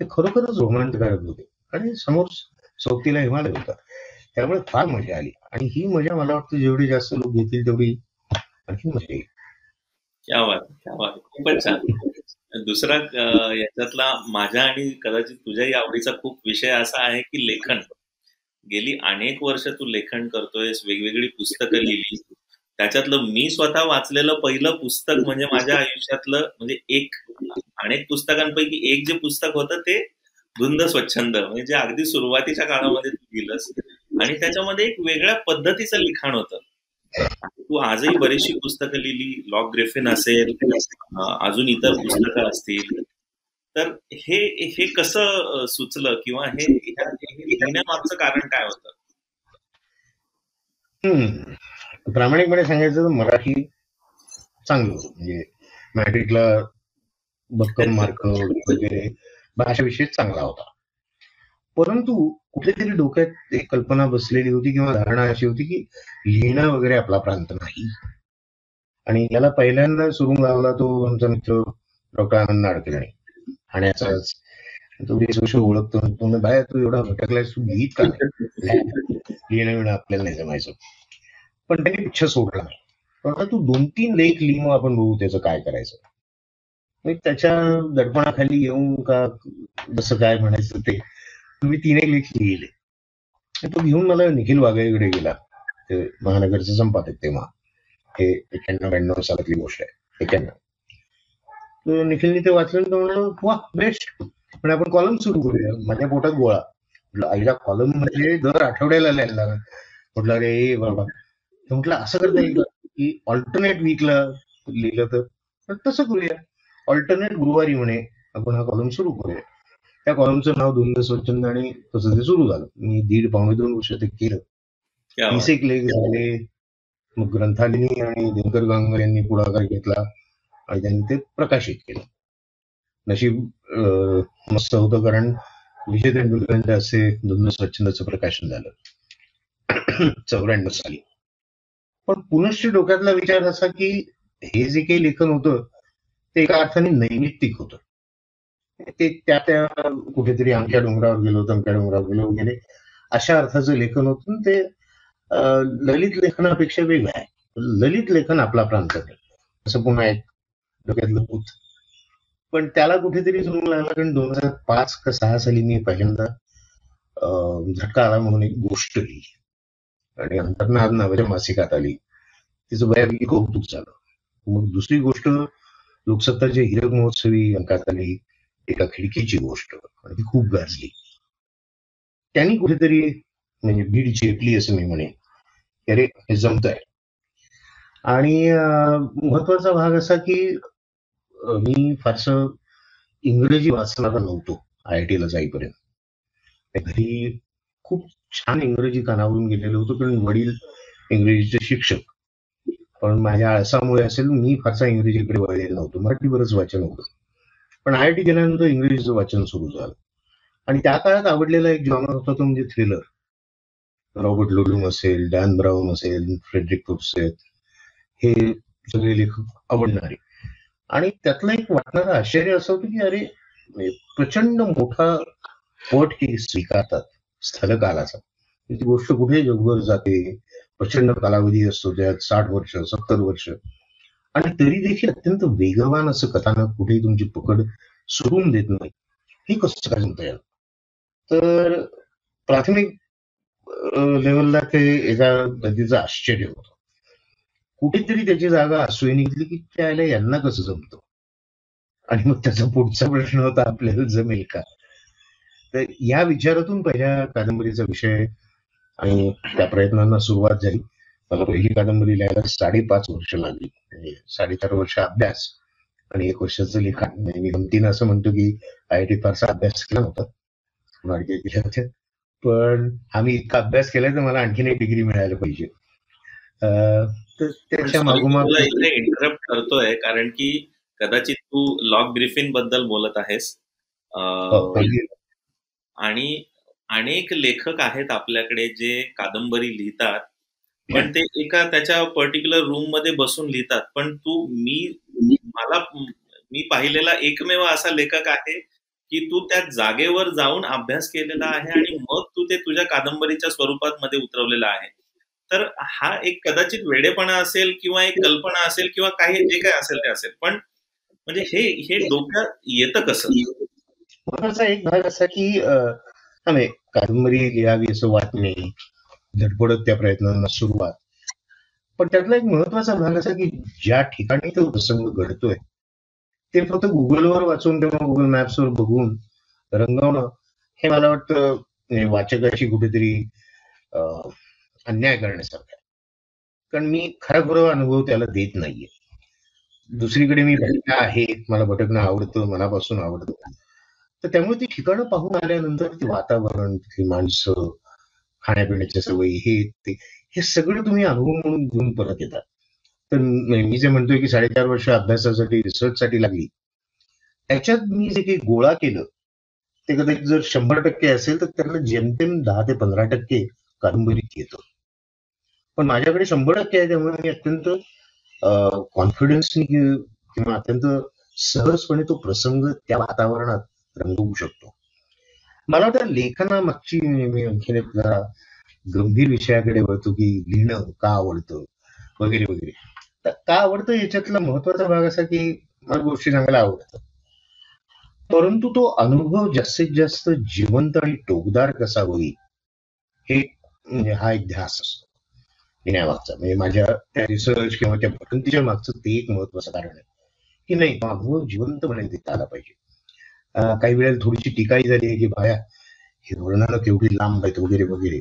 हे खरोखरच रोमांचकारक होते. आणि समोर सोबतीला हिमालय होता. त्यामुळे फार मजा आली. आणि ही मजा मला वाटतं जेवढी जास्त लोक घेतील तेवढी आणखी मजा येईल. खूपच छान. दुसरा याच्यातला माझ्या आणि कदाचित तुझ्याही आवडीचा खूप विषय असा आहे की लेखन. गेली अनेक वर्ष तू लेखन करतोयस वेगवेगळी पुस्तकं लिहिली त्याच्यातलं मी स्वतः वाचलेलं पहिलं पुस्तक म्हणजे माझ्या आयुष्यातलं म्हणजे एक अनेक पुस्तकांपैकी एक जे पुस्तक होतं ते धुंद स्वच्छंद म्हणजे अगदी सुरुवातीच्या काळामध्ये तू लिहिलंस. आणि त्याच्यामध्ये एक वेगळ्या पद्धतीचं लिखाण होतं. तू आजही बरीचशी पुस्तकं लिहिली. लॉक ग्रेफिन असेल अजून इतर पुस्तकं असतील. तर हे हे कसं सुचलं किंवा हे लिहिण्यामागचं कारण काय होतं? प्रामाणिकपणे सांगायचं मराठी चांगलं म्हणजे मॅट्रिकला भक्कम मार्क वगैरे भाषा विषय चांगला होता. परंतु कुठेतरी डोक्यात एक कल्पना बसलेली होती किंवा धारणा अशी होती की लिहिणं वगैरे आपला प्रांत नाही. आणि याला पहिल्यांदा सुरू लावला तो आमचा मित्र डॉक्टर आनंद नाडकर्णी. ठाण्याचाच तो वर्ष ओळखतो तुम्ही बाहेर तू एवढा भटकलाय तू लिहित का लिहिणं विणं आपल्याला नाही जमायचं. पण त्यांनी पिक्चर सोडला नाही. तू दोन तीन लेख लिहि मग आपण बघू त्याचं काय करायचं. त्याच्या दडपणाखाली येऊन का जसं काय म्हणायचं ते तुम्ही तीन एक लेख लिहिले तो घेऊन मला निखिल वाघाईकडे गेला. ते महानगरचे संपादक तेव्हा. हे एक्क्याण्णव ब्याण्णव सालातली गोष्ट आहे. एक्याण्णव. निखिलने ते वाचलं तर म्हणलं वा बेस्ट पण आपण कॉलम सुरू करूया. माझ्या पोटात गोळा. म्हटलं आईला कॉलम म्हणजे दर आठवड्याला लिहायला म्हटलं अरे बाबा. म्हटलं असं करता येईल की? ऑल्टरनेट वीकला लिहिलं तर. तसं करूया. ऑल्टरनेट गुरुवारी म्हणे आपण हा कॉलम सुरू करूया. त्या कॉलमचं नाव धुंद स्वच्छंद आणि तसं ते सुरू झालं. मी दीड पावणे दोन वर्ष ते केलं. तीस एक लेख झाले मग ग्रंथालिनी आणि दिनकर गांगर यांनी पुढाकार घेतला आणि त्यांनी ते प्रकाशित केलं. नशीब मस्त होतं कारण विजय तेंडुलकरांच्या असे धुंद स्वच्छंदाचं प्रकाशन झालं. [CLEARS THROAT] चौऱ्याण्णव साली. पण पुनश्च डोक्यातला विचार असा की हे जे काही लेखन होतं ते एका अर्थाने नैमित्तिक होतं. ते त्या त्या कुठेतरी आमच्या डोंगरावर गेलो तमक्या डोंगरावर गेलो वगैरे. अशा अर्थाचं लेखन होतं. ते ललित लेखनापेक्षा वेगळं आहे. ललित लेखन आपला प्रांत नाही असं पुन्हा एक डोक्यातलं भूत पण त्याला कुठेतरी जमून लागला. कारण दोन हजार पाच का सहा साली मी पहिल्यांदा झटका आला म्हणून एक गोष्ट लिहिली. आणि अंतर्नाद नावाच्या मासिकात आली. तिचं बऱ्यापैकी कौतुक झालं. मग दुसरी गोष्ट लोकसत्ताच्या हिरक महोत्सवी अंकात आली. एका खिडकीची गोष्ट. ती खूप गाजली. त्यांनी कुठेतरी म्हणजे भीड चेपली असं मी म्हणेन. अरे हे जमत आहे आणि महत्त्वाचा भाग असा की मी फारस इंग्रजी वाचणारा नव्हतो आय आय टीला जाईपर्यंत. घरी खूप छान इंग्रजी कानावरून गेलेलो होतो कारण वडील इंग्रजीचे शिक्षक. पण माझ्या आळसामुळे असेल मी फारसा इंग्रजीकडे वळलेलो नव्हतो. मराठीवरच वाचन होतं. पण आय आय टी गेल्यानंतर इंग्रजीचं वाचन सुरू झालं. आणि त्या काळात आवडलेला एक जॉनर होता तो म्हणजे थ्रिलर रॉबर्ट लोडूम असेल डॅन ब्राऊन असेल फ्रेडरिक फुटसेत हे सगळे लेखक आवडणारे. आणि त्यातलं एक वाटणारं आश्चर्य असं होतं की अरे प्रचंड मोठा पट हे स्वीकारतात स्थलकालाचा. ती गोष्ट कुठे जगभर जाते? प्रचंड कालावधी असतो त्यात साठ वर्ष सत्तर वर्ष. आणि तरी देखील अत्यंत वेगवान असं कथानक कुठेही तुमची पकड सोडून देत नाही. हे कसं काय म्हणता येईल तर प्राथमिक लेवलला ते एका नदीचं आश्चर्य होतं. कुठेतरी त्याची जागा असून निघली की त्याला यांना कसं जमतं? आणि मग त्याचा पुढचा प्रश्न होता आपल्याला जमेल का? तर या विचारातून पहिल्या कादंबरीचा विषय आणि त्या प्रयत्नांना सुरुवात झाली. मला पहिली कादंबरी लिहायला साडेपाच वर्ष लागली. म्हणजे साडेचार वर्ष अभ्यास आणि एक वर्षाचं लिखाण. म्हणजे मी गमतीनं असं म्हणतो की आय आय टी फारसा अभ्यास केला नव्हता. मार्गे होत्या पण आम्ही इतका अभ्यास केलाय तर मला आणखीन एक डिग्री मिळायला पाहिजे. तर त्याच्या मागोमाग इंटरप्ट करतोय कारण की कदाचित तू लॉक ग्रिफिनबद्दल बोलत आहेस. हो, आणि अनेक लेखक आहेत आपल्याकडे जे कादंबरी लिहितात. पण ते एका त्याच्या पर्टिक्युलर रूममध्ये बसून लिहितात. पण तू मी मला मी पाहिलेला एकमेव असा लेखक आहे की तू त्या जागेवर जाऊन अभ्यास केलेला आहे आणि मग तू ते तुझ्या कादंबरीच्या स्वरूपात मध्ये उतरवलेला आहे. तर हा एक कदाचित वेडेपणा असेल किंवा एक कल्पना असेल किंवा काही जे काय असेल ते असेल. पण म्हणजे हे हे डोक्यात येतं कसं? एक भाग असा की कादंबरी लिहावी असं वाटणे नाही धडपडत त्या प्रयत्नांना सुरुवात. पण त्यातला एक महत्त्वाचा भाग असा की ज्या ठिकाणी तो प्रसंग घडतोय ते फक्त गुगलवर वाचून किंवा गुगल मॅप्सवर बघून रंगवणं हे मला वाटतं म्हणजे वाचकाशी कुठेतरी अन्याय करण्यासारखं कारण मी खरा खरं अनुभव त्याला देत नाहीये. दुसरीकडे मी भटका आहे मला भटकणं आवडतं मनापासून आवडतं. तर त्यामुळे ती ठिकाणं पाहून आल्यानंतर ते वातावरण तिथली माणसं खाण्यापिण्याच्या सवयी हे ते हे सगळं तुम्ही अनुभव म्हणून घेऊन परत येतात. तर मी जे म्हणतोय की साडेचार वर्ष अभ्यासासाठी रिसर्चसाठी लागली. त्याच्यात मी जे काही गोळा केलं ते कदाचित जर शंभर टक्के असेल तर त्याला जेमतेम दहा ते पंधरा टक्के कादंबरीत येतं. पण माझ्याकडे शंभर टक्के आहे त्यामुळे मी अत्यंत कॉन्फिडन्सनी किंवा अत्यंत सहजपणे तो प्रसंग त्या वातावरणात रंगवू शकतो. मला वाटतं लेखनामागची मी आणखीन जरा गंभीर विषयाकडे वळतो की लिहिणं का आवडतं वगैरे वगैरे. तर का आवडतं याच्यातला महत्त्वाचा भाग असा की मला गोष्टी सांगायला आवडतं. परंतु तो अनुभव जास्तीत जास्त जिवंत आणि टोकदार कसा होईल हे म्हणजे हा एक ध्यास असतो लिहिण्यामागचा. म्हणजे माझ्या त्या रिसर्च किंवा त्या भटंतीच्या मागचं ते एक महत्वाचं कारण आहे की नाही तो अनुभव जिवंतपणे देता आला पाहिजे. काही वेळेला थोडीशी टीकाही झाली आहे की बाया हे धोरणाला केवढी लांब आहेत वगैरे वगैरे.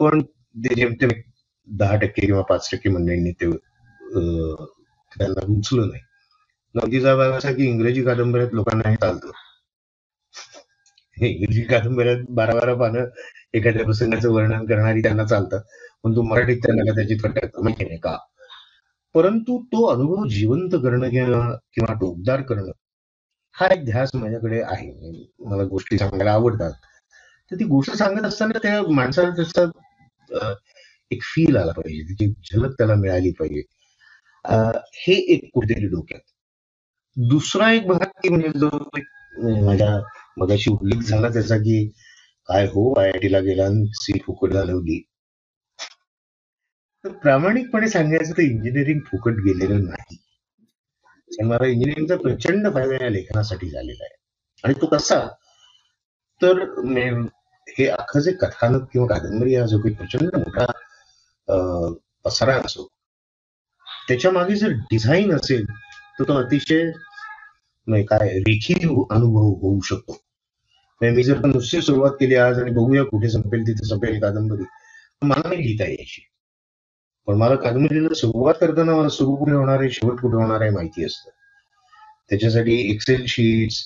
पण ते जेमतेम दहा टक्के किंवा पाच टक्के मंडळींनी ते त्यांना उचलं नाही. नदीचा भाग असा की इंग्रजी कादंबऱ्यात लोकांना हे चालतं. इंग्रजी कादंबऱ्यात बारा बारा पानं एखाद्या प्रसंगाचं वर्णन करणारी त्यांना चालतात पण तू मराठीत त्यांना त्याची फटक माहिती नाही का? परंतु तो अनुभव जिवंत करणं किंवा किंवा टोकदार करणं हा एक ध्यास माझ्याकडे आहे. मला गोष्टी सांगायला आवडतात. तर ती गोष्ट सांगत असताना त्या माणसाला त्याचा एक फील आला पाहिजे. त्याची झलक त्याला मिळाली पाहिजे. हे एक कुठेतरी डोक्यात. दुसरा एक भाग की म्हणजे जो माझ्या मगाशी उल्लेख झाला त्याचा की काय हो आय आय टीला गेला सी फुकट घालवली. तर प्रामाणिकपणे सांगायचं तर इंजिनिअरिंग फुकट गेलेलं नाही. मला इंजिनिअरिंगचा प्रचंड फायदा या लेखनासाठी झालेला आहे. आणि तो कसा? तर हे अख्खं जे कथानक किंवा कादंबरी हा जो काही प्रचंड मोठा पसारा असो त्याच्यामागे जर डिझाईन असेल तर तो अतिशय म्हणजे काय रेखीव अनुभव होऊ शकतो. म्हणजे मी जर नुसती सुरुवात केली आज आणि बघूया कुठे संपेल तिथे संपेल कादंबरी मला नाही लिहिता यायची. पण मला कादंबरीला सुरुवात करताना मला सुरू कुठे होणार आहे शेवट कुठे होणार आहे माहिती असतं. त्याच्यासाठी एक्सेल शीट्स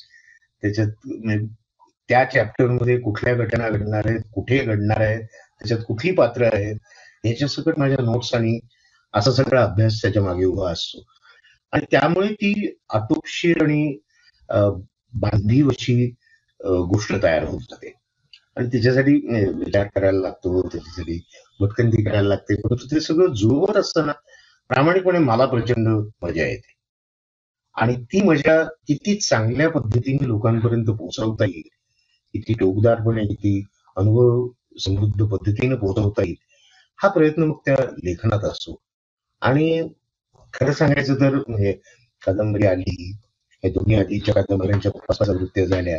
त्याच्यात म्हणजे त्या त्या चॅप्टरमध्ये कुठल्या घटना घडणार आहेत कुठे घडणार आहेत त्याच्यात कुठली पात्र आहेत ह्याच्या सकट माझ्या नोट्स आणि असा सगळा अभ्यास त्याच्यामागे उभा असतो. आणि त्यामुळे ती आटोपशीर आणि बांधीवशी गोष्ट तयार होत जाते. आणि त्याच्यासाठी विचार करायला लागतो त्याच्यासाठी भटकंती करायला लागते. परंतु ते सगळं जुळवत असताना प्रामाणिकपणे मला प्रचंड मजा येते. आणि ती मजा किती चांगल्या पद्धतीने लोकांपर्यंत पोहोचवता येईल किती टोकदारपणे किती अनुभव समृद्ध पद्धतीने पोहोचवता येईल हा प्रयत्न मग त्या लेखनात असतो. आणि खरं सांगायचं तर म्हणजे कादंबरी आली हे दोन्ही आधीच्या कादंबऱ्यांच्या वृत्त्या झाल्या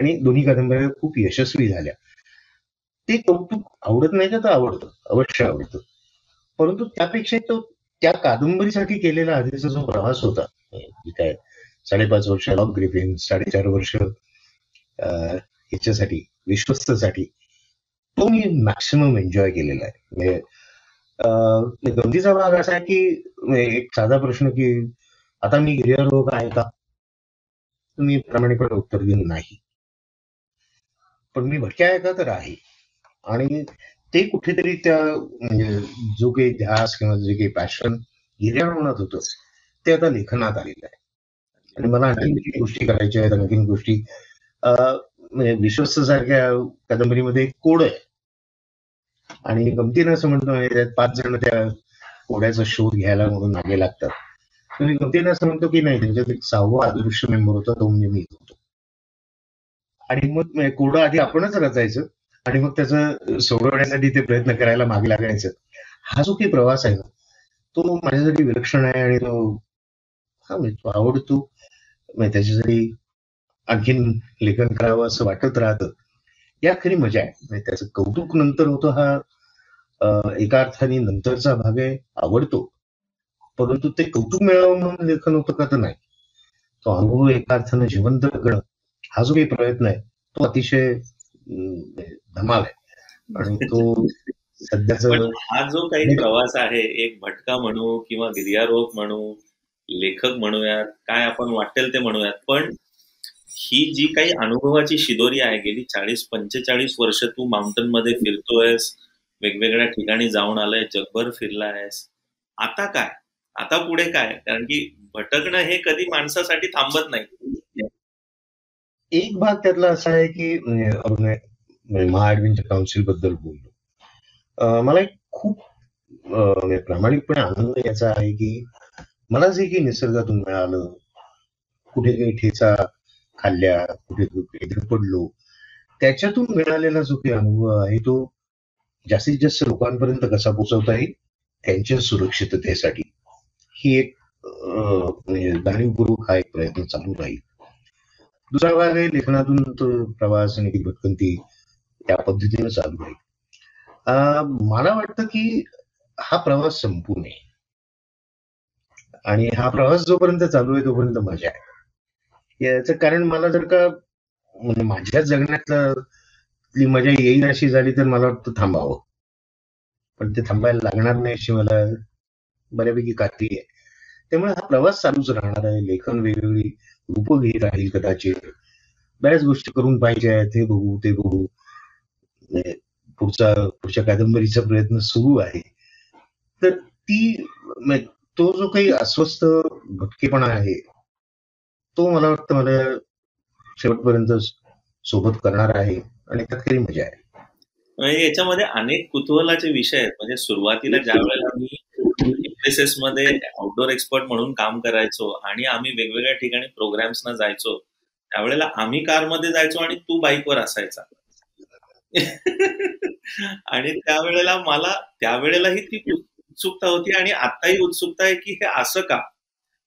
आणि दोन्ही कादंबऱ्या खूप यशस्वी झाल्या. ते कौतुक आवडत नाही का? तर आवडतं. अवश्य आवडतं. परंतु त्यापेक्षा तो त्या कादंबरीसाठी केलेला आधीचा जो प्रवास होता काय साडेपाच वर्ष लॉक ग्रिफिन साडेचार वर्ष ह्याच्यासाठी विश्वस्तसाठी तो मी मॅक्सिमम एन्जॉय केलेला आहे. म्हणजे, म्हणजे गमतीचा भाग असा आहे की म्हणजे एक साधा प्रश्न की आता मी गिर्यारोहक आहे का? तुम्ही प्रामाणिकपणे उत्तर देऊन नाही. पण मी भटक्या आहे का तर आहे. आणि ते कुठेतरी त्या म्हणजे जो काही ध्यास किंवा जे काही पॅशन गिर्यारोहणात होतं ते आता लेखनात आलेलं आहे. आणि मला आणखी गोष्टी करायच्या आहेत आणखीन गोष्टी. म्हणजे विश्वस्त सारख्या कादंबरीमध्ये कोड आहे. आणि गमतीनं असं म्हणतो म्हणजे पाच जण त्या कोड्याचा शोध घ्यायला म्हणून मागे लागतात. मी गमतीनं असं म्हणतो की नाही त्यांच्यात एक सहावा आदर्श मेंबर होता तो म्हणजे मी. आणि मग म्हणजे कोडं आधी आपणच रचायचं आणि मग त्याचं सोडवण्यासाठी ते प्रयत्न करायला मागे लागायचं. हा जो काही प्रवास आहे ना तो माझ्यासाठी विलक्षण आहे आणि तो हा म्हणजे तो आवडतो. म्हणजे त्याच्यासाठी आणखीन लेखन करावं असं वाटत राहतं. या खरी मजा आहे. म्हणजे त्याचं कौतुक नंतर होतं हा एका अर्थाने नंतरचा भाग आहे आवडतो. परंतु ते कौतुक मिळावं म्हणून लेखन होतं का तर नाही. तो अनुभव एका अर्थानं जिवंत करणं हा जो काही प्रयत्न आहे तो अतिशय धमाल आहे आणि तो सध्याचा हा जो काही प्रवास आहे एक भटका म्हणू किंवा गिर्यारोहक म्हणू लेखक म्हणूयात काय आपण वाटेल ते म्हणूयात पण ही जी काही अनुभवाची शिदोरी आहे गेली चाळीस पंचेचाळीस वर्ष तू माउंटनमध्ये फिरतोयस वेगवेगळ्या ठिकाणी जाऊन आलाय जगभर फिरला आहेस आता काय? आता पुढे काय? कारण की भटकणं हे कधी माणसासाठी थांबत नाही. एक भाग त्यातला असा आहे की म्हणजे म्हणजे महाएडव्हेंचर काउन्सिलबद्दल बोललो. मला एक खूप म्हणजे प्रामाणिकपणे आनंद याचा आहे की मला जे काही निसर्गातून मिळालं कुठे काही ठेचा खाल्ल्या कुठे पडलो त्याच्यातून मिळालेला जो काही अनुभव आहे तो जास्तीत जास्त लोकांपर्यंत कसा पोचवता येईल? त्यांच्या सुरक्षिततेसाठी. ही एक म्हणजे जाणीवपूर्वक हा एक प्रयत्न चालू राहील. दुसरा भाग आहे लेखनातून तो प्रवास आणि भटकंती त्या पद्धतीने चालू आहे. मला वाटतं की हा प्रवास संपू नये आणि हा प्रवास जोपर्यंत चालू आहे तोपर्यंत मजा आहे. याचं कारण मला जर का म्हणजे माझ्या जगण्यातली मजा येईल अशी झाली तर मला वाटतं थांबावं. पण ते थांबायला लागणार नाही अशी मला बऱ्यापैकी खात्री आहे. त्यामुळे हा प्रवास चालूच राहणार आहे. लेखन वेगवेगळी रूप घेत राहील कदाचित. बऱ्याच गोष्टी करून पाहिजे आहेत हे बघू ते बघू. पुढचा पुढच्या कादंबरीचा प्रयत्न सुरू आहे. तर ती तो जो काही अस्वस्थ भटकेपणा आहे तो मला वाटतं मला शेवटपर्यंत सोबत करणार आहे आणि त्यात काही मजा आहे. याच्यामध्ये अनेक कुतूहलाचे विषय आहेत. म्हणजे सुरुवातीला ज्या वेळेला मी मध्ये आउटडोर एक्सपर्ट म्हणून काम करायचो आणि आम्ही वेगवेगळ्या ठिकाणी प्रोग्राम्सना जायचो. त्यावेळेला आम्ही कारमध्ये जायचो आणि तू बाईकवर असायचा. [LAUGHS] आणि त्यावेळेला मला त्यावेळेलाही ती उत्सुकता होती आणि आताही उत्सुकता आहे की हे असं का?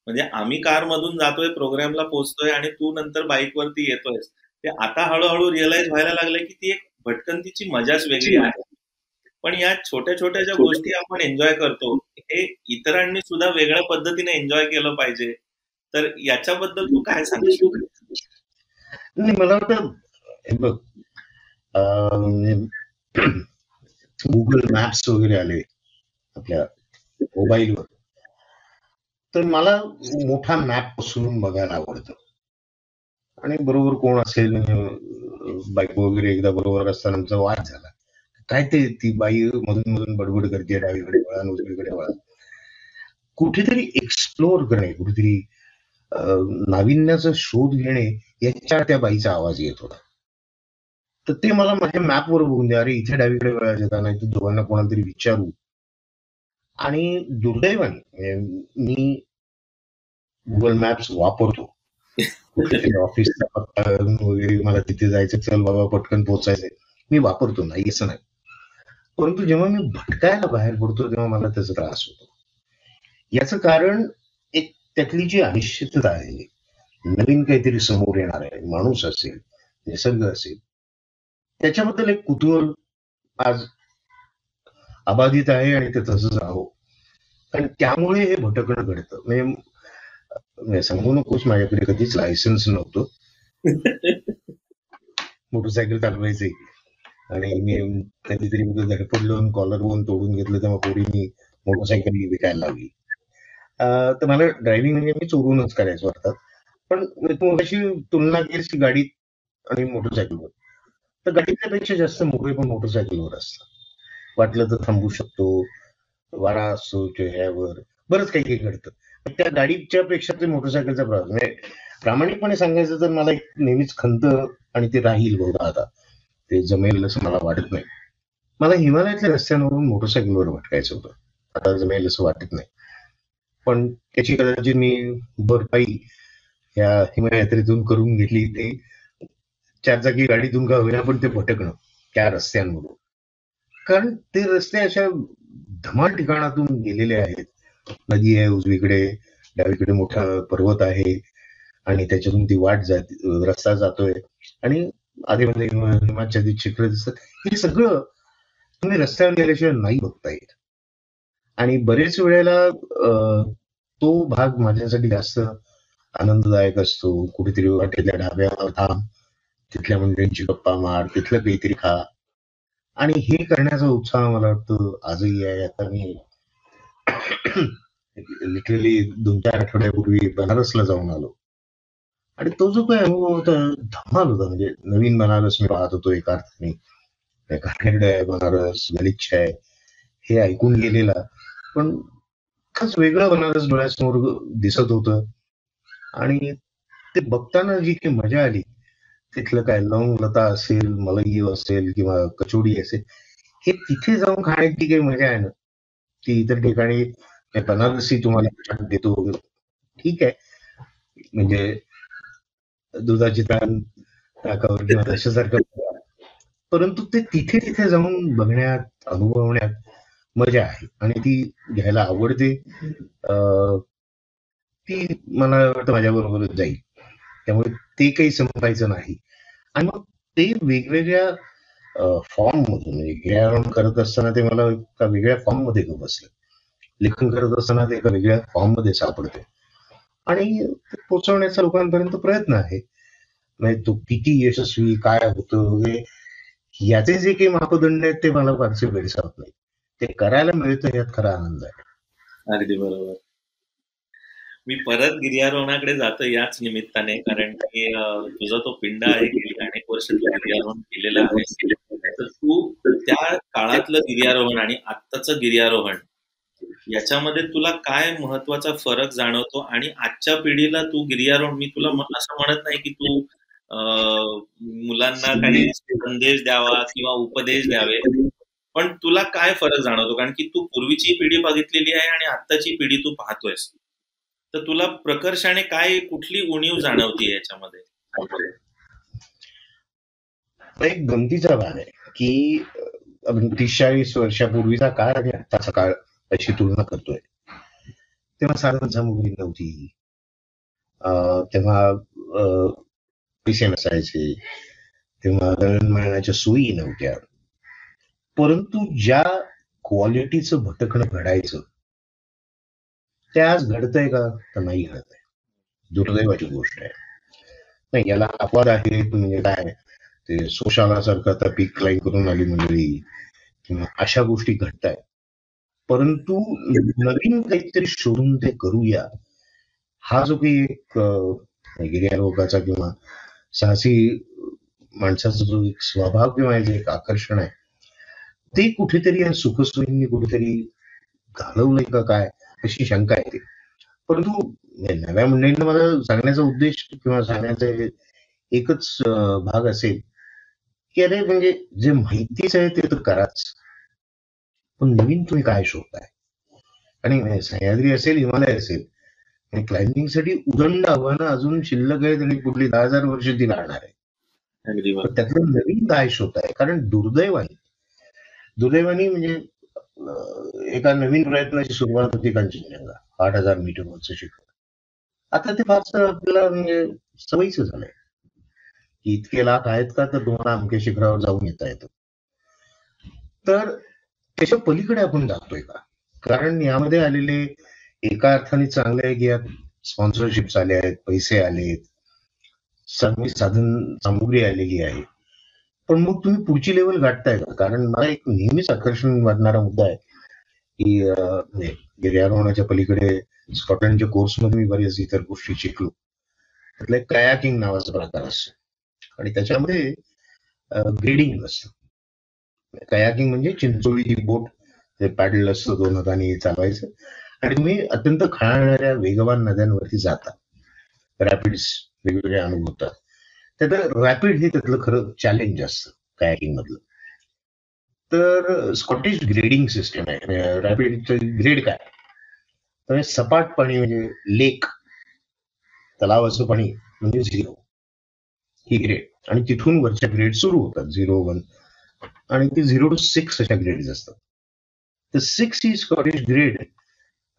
म्हणजे आम्ही कार मधून जातोय प्रोग्रामला पोहोचतोय आणि तू नंतर बाईकवरती येतोय ते आता हळूहळू रिअलाइज व्हायला लागलंय की ती एक भटकंतीची मजाच वेगळी आहे. पण या छोट्या छोट्या ज्या गोष्टी आपण एन्जॉय करतो हे इतरांनी सुद्धा वेगळ्या पद्धतीने एन्जॉय केलं पाहिजे. तर याच्याबद्दल तू काय सांगशील? मला वाटतं बघ गुगल मॅप्स वगैरे आले आपल्या मोबाईलवर. तर मला मोठा मॅप पसरून बघायला आवडतं. आणि बरोबर कोण असेल बाईक वगैरे एकदा बरोबर असताना आमचा वाद झाला. काय ते ती बाई मधून मधून बडबड करते डावीकडे वळा उजवीकडे वळा. कुठेतरी एक्सप्लोअर करणे कुठेतरी नाविन्याचा शोध घेणे याच्या त्या बाईचा आवाज येत होता. तर ते मला माझ्या मॅपवर बघून द्या. अरे इथे डावीकडे वेळा जाता नाही तर दोघांना कोणाला तरी विचारू. आणि दुर्दैवाने म्हणजे मी गुगल मॅप्स वापरतो. ऑफिसचा पत्ता वगैरे मला तिथे जायचं चल बाबा पटकन पोहोचायचंय. मी वापरतो नाही असं नाही. परंतु जेव्हा मी भटकायला बाहेर पडतो तेव्हा मला त्याचा त्रास होतो. याचं कारण एक त्यातली जी अनिश्चितता आहे नवीन काहीतरी समोर येणार आहे माणूस असेल निसर्ग असेल त्याच्याबद्दल एक कुतूहल आज अबाधित आहे आणि ते तसंच राहो. आणि त्यामुळे हे भटकणं घडतं. म्हणजे सांगू नकोस माझ्याकडे कधीच लायसन्स नव्हतं. [LAUGHS] मोटरसायकल चालवायचे आणि मी कधीतरी धडपडलो कॉलर बोन तोडून घेतलं तेव्हा पोरीनी मोटरसायकल विकायला लागली. तर मला ड्रायव्हिंग म्हणजे मी चोरूनच करायचो अर्थात पण तू अशी तुलना केली गाडी आणि मोटरसायकलवर तर गाडीच्या पेक्षा जास्त मोकळे पण मोटरसायकलवर असतात. वाटलं तर थांबू शकतो वारा असतो चेहऱ्यावर बरंच काही काही घडतं. त्या गाडीच्या पेक्षा ते मोटरसायकलचा प्रवास म्हणजे प्रामाणिकपणे सांगायचं तर मला एक नेहमीच खंत आणि ते राहील बहुधा आता. ते जमेल असं मला वाटत नाही. मला हिमालयातल्या रस्त्यांवरून मोटरसायकलवर भटकायचं होतं. आता जमेल असं वाटत नाही. पण त्याची कदाचित मी भरपाई या हिमायात्रेतून करून घेतली ते चार जागी गाडीतून का होईना पण ते भटकणं त्या रस्त्यांमधून कारण ते रस्ते अशा धमाल ठिकाणातून गेलेले आहेत. नदी आहे उजवीकडे डावीकडे मोठा पर्वत आहे आणि त्याच्यातून ती वाट जात रस्ता जातोय. आणि आधीमध्ये हिमाच्छादित शिखर दिसत. हे सगळं तुम्ही रस्त्यावर गेल्याशिवाय नाही बघता येत. आणि बरेच वेळेला तो भाग माझ्यासाठी जास्त आनंददायक असतो. कुठेतरी वाटेतल्या ढाब्यावर थांब तिथल्या मंडळींची गप्पा मार तिथलं काहीतरी खा. आणि हे करण्याचा उत्साह मला वाटतं आजही आहे. आता मी लिटरली दोन चार आठवड्यापूर्वी बनारसला जाऊन आलो. आणि तो जो काही अनुभव होता धमाल होता. म्हणजे नवीन बनारस मी पाहत होतो एका अर्थाने. बनारस गलिच्छ आहे. हे ऐकून गेलेला. पण खास वेगळं बनारस डोळ्यासमोर दिसत होतं. आणि ते बघताना जी काही मजा आली. तिथलं काय लवंग लता असेल मलई असेल किंवा कचोडी असेल हे तिथे जाऊन खाण्याची काही मजा आहे ना? ती इतर ठिकाणी बनारसी तुम्हाला देतो. ठीक आहे. म्हणजे दुधाची ताण टाकावर किंवा तशासारखं परंतु ते तिथे तिथे जाऊन बघण्यात अनुभवण्यात मजा आहे. आणि ती घ्यायला आवडते. ती मला वाटतं माझ्या बरोबरच जाईल. त्यामुळे ते काही संपायचं नाही. आणि मग ते वेगवेगळ्या फॉर्म मधून म्हणजे गिर्यारोहण करत असताना ते मला एका वेगळ्या फॉर्ममध्ये बसलं. लेखन करत असताना ते एका वेगळ्या फॉर्ममध्ये सापडते. आणि पोचवण्याचा लोकांपर्यंत प्रयत्न आहे. म्हणजे तो किती यशस्वी काय होतो वगैरे याचे जे काही मापदंड आहेत ते मला फारसे भेडसावत नाही ते करायला मिळतं यात खरा आनंद आहे. अगदी बरोबर. मी परत गिर्यारोहणाकडे जातो याच निमित्ताने कारण की तुझा तो पिंड आहे गेली अनेक वर्ष तू गिर्यारोहण केलेलं आहे तर तू त्या काळातलं गिर्यारोहण आणि आत्ताचं गिर्यारोहण याच्यामध्ये तुला काय महत्त्वाचा फरक जाणवतो? आणि आजच्या पिढीला तू गिर्यारोहण मी तुला असं म्हणत नाही की तू मुलांना काही संदेश द्यावा किंवा उपदेश द्यावे. पण तुला काय फरक जाणवतो? कारण की तू पूर्वीची पिढी बघितलेली आहे आणि आत्ताची पिढी तू पाहतोयस. तर तुला प्रकर्षाने काय कुठली उणीव जाणवती याच्यामध्ये? एक गमतीचा भाग आहे की तीस चाळीस वर्षापूर्वीचा काळ आणि आत्ताचा काळ. अशी तुलना करतोय. तेव्हा साधन सामुग्री नव्हती. तेव्हा पैसे नसायचे. तेव्हा दळणवळणाच्या सोयी नव्हत्या. परंतु ज्या क्वालिटीचं भटकणं घडायचं ते आज घडतंय का? तर नाही घडत आहे दुर्दैवाची गोष्ट आहे. नाही याला अपवाद आहे म्हणजे काय? ते सोशाला सारखं आता पीक क्लाईन करून आली मंडळी. किंवा अशा गोष्टी घडत आहेत परंतु नवीन काहीतरी शोधून ते करूया. हा जो काही एक गिर्यारोगाचा किंवा साहसी माणसाचा जो एक स्वभाव किंवा जे एक आकर्षण आहे ते कुठेतरी या सुखसोयींनी कुठेतरी घालवलंय का काय अशी शंका येते परंतु नव्या मंडळींना मला सांगण्याचा उद्देश किंवा सांगण्याचा एकच भाग असेल की अरे म्हणजे जे माहितीच आहे ते तर कराच. पण नवीन तुम्ही काय शोधताय? आणि सह्याद्री असेल हिमालय असेल आणि क्लाइम्बिंगसाठी उदंड आव्हानं अजून शिल्लक आहेत आणि कुठली दहा हजार वर्ष ती राहणार आहे त्यातलं नवीन काय शोध आहे कारण दुर्दैवानी दुर्दैवानी म्हणजे एका नवीन प्रयत्नाची सुरुवात होती कांचनजंगा आठ हजार मीटरवरचं शिखर. आता ते फार आपल्याला म्हणजे सवयीच झालंय. की इतके लाख आहेत का तर तुम्हाला अमक्या शिखरावर जाऊन येता येतं. तर त्याच्या पलीकडे आपण जातोय का? कारण यामध्ये आलेले एका अर्थाने चांगले आहे की यात स्पॉन्सरशिप आले आहेत पैसे आलेत चांगली साधन सामुग्री आलेली आहे. पण मग तुम्ही पुढची लेवल गाठताय का? कारण मला एक नेहमीच आकर्षण वाटणारा मुद्दा आहे की गिर्यारोहणाच्या पलीकडे स्कॉटलंडच्या कोर्समध्ये मी बरेच इतर गोष्टी शिकलो. त्यातलं कयाकिंग नावाचा प्रकार असतो. आणि त्याच्यामध्ये ग्रेडिंग असतं. कयाकिंग म्हणजे चिंचोळी ही बोट पॅडल असतं दोन हाताने चालवायचं. आणि तुम्ही अत्यंत खाणाऱ्या वेगवान नद्यांवरती जाता. रॅपिड्स वेगवेगळे अनुभवतात. त्यात रॅपिड हे त्यातलं खरं चॅलेंज असतं कयाकिंग मधलं. तर स्कॉटिश ग्रेडिंग सिस्टम आहे. म्हणजे रॅपिडचं ग्रेड काय? तर सपाट पाणी म्हणजे लेक तलावाचं पाणी म्हणजे झिरो ही ग्रेड आणि तिथून वरच्या ग्रेड सुरू होतात झिरो वन आणि ते झिरो टू सिक्स अशा ग्रेड असतात. तर सिक्स ही स्कॉटिश ग्रेड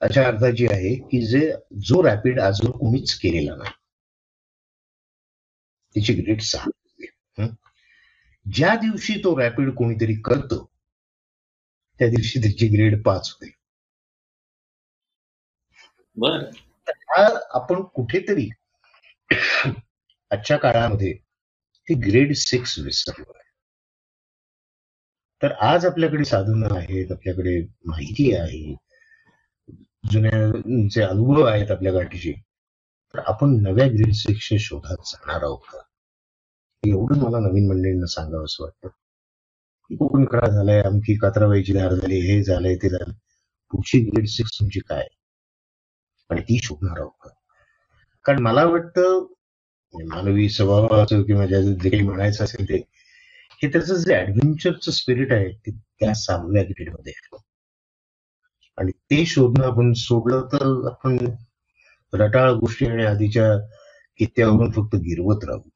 अशा अर्थाची आहे की जे जो रॅपिड अजून कोणीच केलेला नाही. त्याची ग्रेड सहा ज्या दिवशी तो रॅपिड कोणीतरी करतो त्या दिवशी त्याची ग्रेड पाच होईल बर. हा आपण कुठेतरी आजच्या काळामध्ये ती ग्रेड सिक्स विसरलो तर आज आपल्याकडे साधनं आहेत आपल्याकडे माहिती आहे. जुन्या अनुभव आहेत आपल्या गाठीचे तर आपण नव्या ग्रीन सिक्सच्या शोधात जाणार आहोत का? एवढं मला नवीन मंडळींना सांगावं असं वाटतं. की कोकण खडा झालाय आमची कात्राबाईची धार झाली हे झालंय ते झालं पुढची ग्रेड सिक्स तुमची काय? आणि ती शोधणार आहोत का? कारण मला वाटतं मानवी स्वभावाचं किंवा ज्याचं जे काही म्हणायचं असेल ते हे त्याचं जे ऍडव्हेंचरचं स्पिरिट आहे ते त्या सहाव्या ग्रेडमध्ये आहे. आणि ते शोधणं आपण सोडलं तर आपण रटाळ गोष्टी आणि आधीच्या कित्यावरून फक्त गिरवत राहू.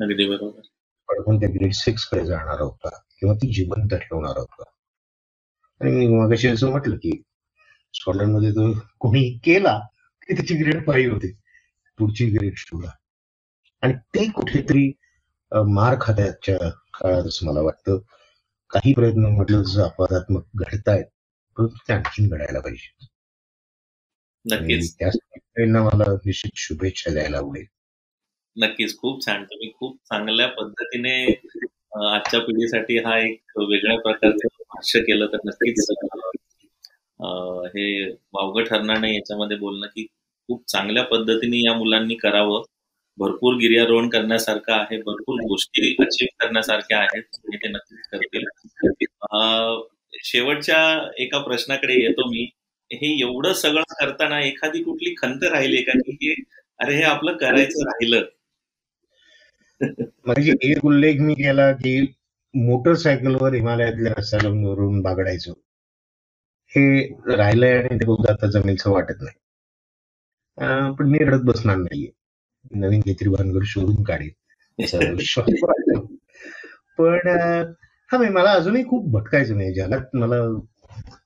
अगदी बरोबर. पण आपण त्या ग्रेड सिक्सकडे जाणार आहोत किंवा ती जिवंत ठेवणार आहोत आणि मी मगाशी असं म्हटलं की मध्ये तो कोणी केला की त्याची ग्रेड फाईव्ह होती. पुढची ग्रेड शोधा आणि ते कुठेतरी मार खात्याच्या काळात असं मला वाटतं. काही प्रयत्न म्हटलं जसं अपवादात्मक घडतायत ते आणखीन घडायला पाहिजे नक्कीच. त्यासाठी मला निश्चित शुभेच्छा द्यायला आवडेल. नक्कीच. खूप छान. तुम्ही खूप चांगल्या पद्धतीने आजच्या पिढीसाठी हा एक वेगळ्या प्रकारचे भाष्य केलं तर नक्कीच हे वावग ठरणार नाही याच्यामध्ये बोलणं की खूप चांगल्या पद्धतीने या मुलांनी करावं. भरपूर गिर्यारोहण करण्यासारखं आहे भरपूर गोष्टी अचीव करण्यासारख्या आहेत ते नक्कीच करतील. शेवटच्या एका प्रश्नाकडे येतो मी. हे एवढं सगळं करताना एखादी कुठली खंत राहिली का की अरे हे आपलं करायचं राहिलं? म्हणजे एक उल्लेख मी केला की मोटरसायकलवर हिमालयातल्या रस्त्यावरून बागडायचो. हे राहिलंय आणि ते आता जमेलचं वाटत नाही. पण मी रडत बसणार नाहीये. नवीन काहीतरी भानगड शोधून काढेल. [LAUGHS] पण हा मी मला अजूनही खूप भटकायचं नाही. ज्याला मला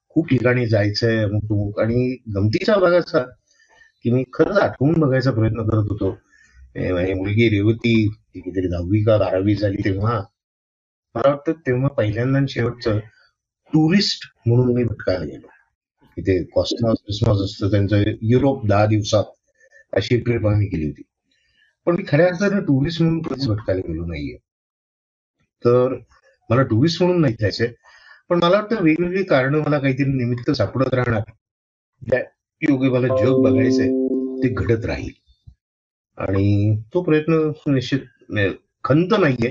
खूप ठिकाणी जायचंय अमुक आणि गमतीचा भाग असा की मी खरंच आठवून बघायचा प्रयत्न करत होतो. मुलगी रेवती कितीतरी दहावी का बारावी झाली तेव्हा. मला वाटतं तेव्हा पहिल्यांदा शेवटचं टुरिस्ट म्हणून मी भटकायला गेलो. तिथे कॉस्मॉस बिस्मॉस असतं त्यांचं युरोप दहा दिवसात अशी ट्रिप आम्ही केली होती. पण मी खऱ्या अर्थानं टुरिस्ट म्हणून कधीच भटकायला गेलो नाहीये. तर मला टुरिस्ट म्हणून नाही जायचंय पण मला वाटतं वेगवेगळी कारण मला काहीतरी निमित्त सापडत राहणार. त्या योगे मला जग बघायचंय ते घडत राहील. आणि तो प्रयत्न निश्चित म्हणजे खंत नाहीये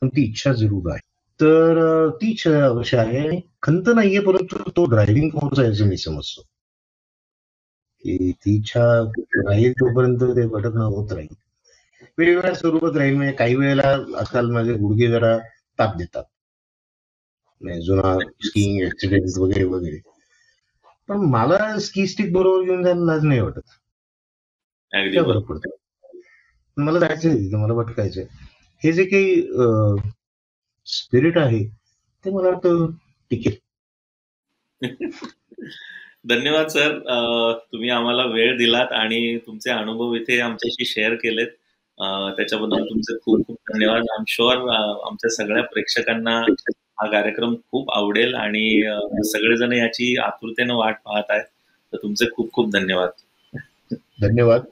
पण ती इच्छा जरूर आहे. तर ती इच्छा अवश्य आहे. खंत नाहीये परंतु तो ड्रायव्हिंग फोर्स आहे असं मी समजतो. की ती इच्छा राहील तोपर्यंत ते भटकणं होत राहील वेगवेगळ्या स्वरूपात राहील. म्हणजे काही वेळेला आजकाल माझे गुडघे जरा ताप देतात. जुना स्कीइंग ऍक्सिडेंट वगैरे वगैरे. पण मला स्की स्टिक बरोबर घेऊन जायला लाज नाही वाटत. पडतो. मला जायचंय तिथे मला भटकायचंय. हे जे काही स्पिरिट आहे ते मला वाटतं टिकेल. [LAUGHS] धन्यवाद सर. तुम्ही आम्हाला वेळ दिलात आणि तुमचे अनुभव इथे आमच्याशी शेअर केलेत. त्याच्याबद्दल तुमचे खूप खूप धन्यवाद. आम शुअर आमच्या सगळ्या प्रेक्षकांना हा कार्यक्रम खूप आवडेल आणि सगळेजण याची आतुरतेनं वाट पाहत आहेत. तर तुमचे खूप खूप धन्यवाद. धन्यवाद.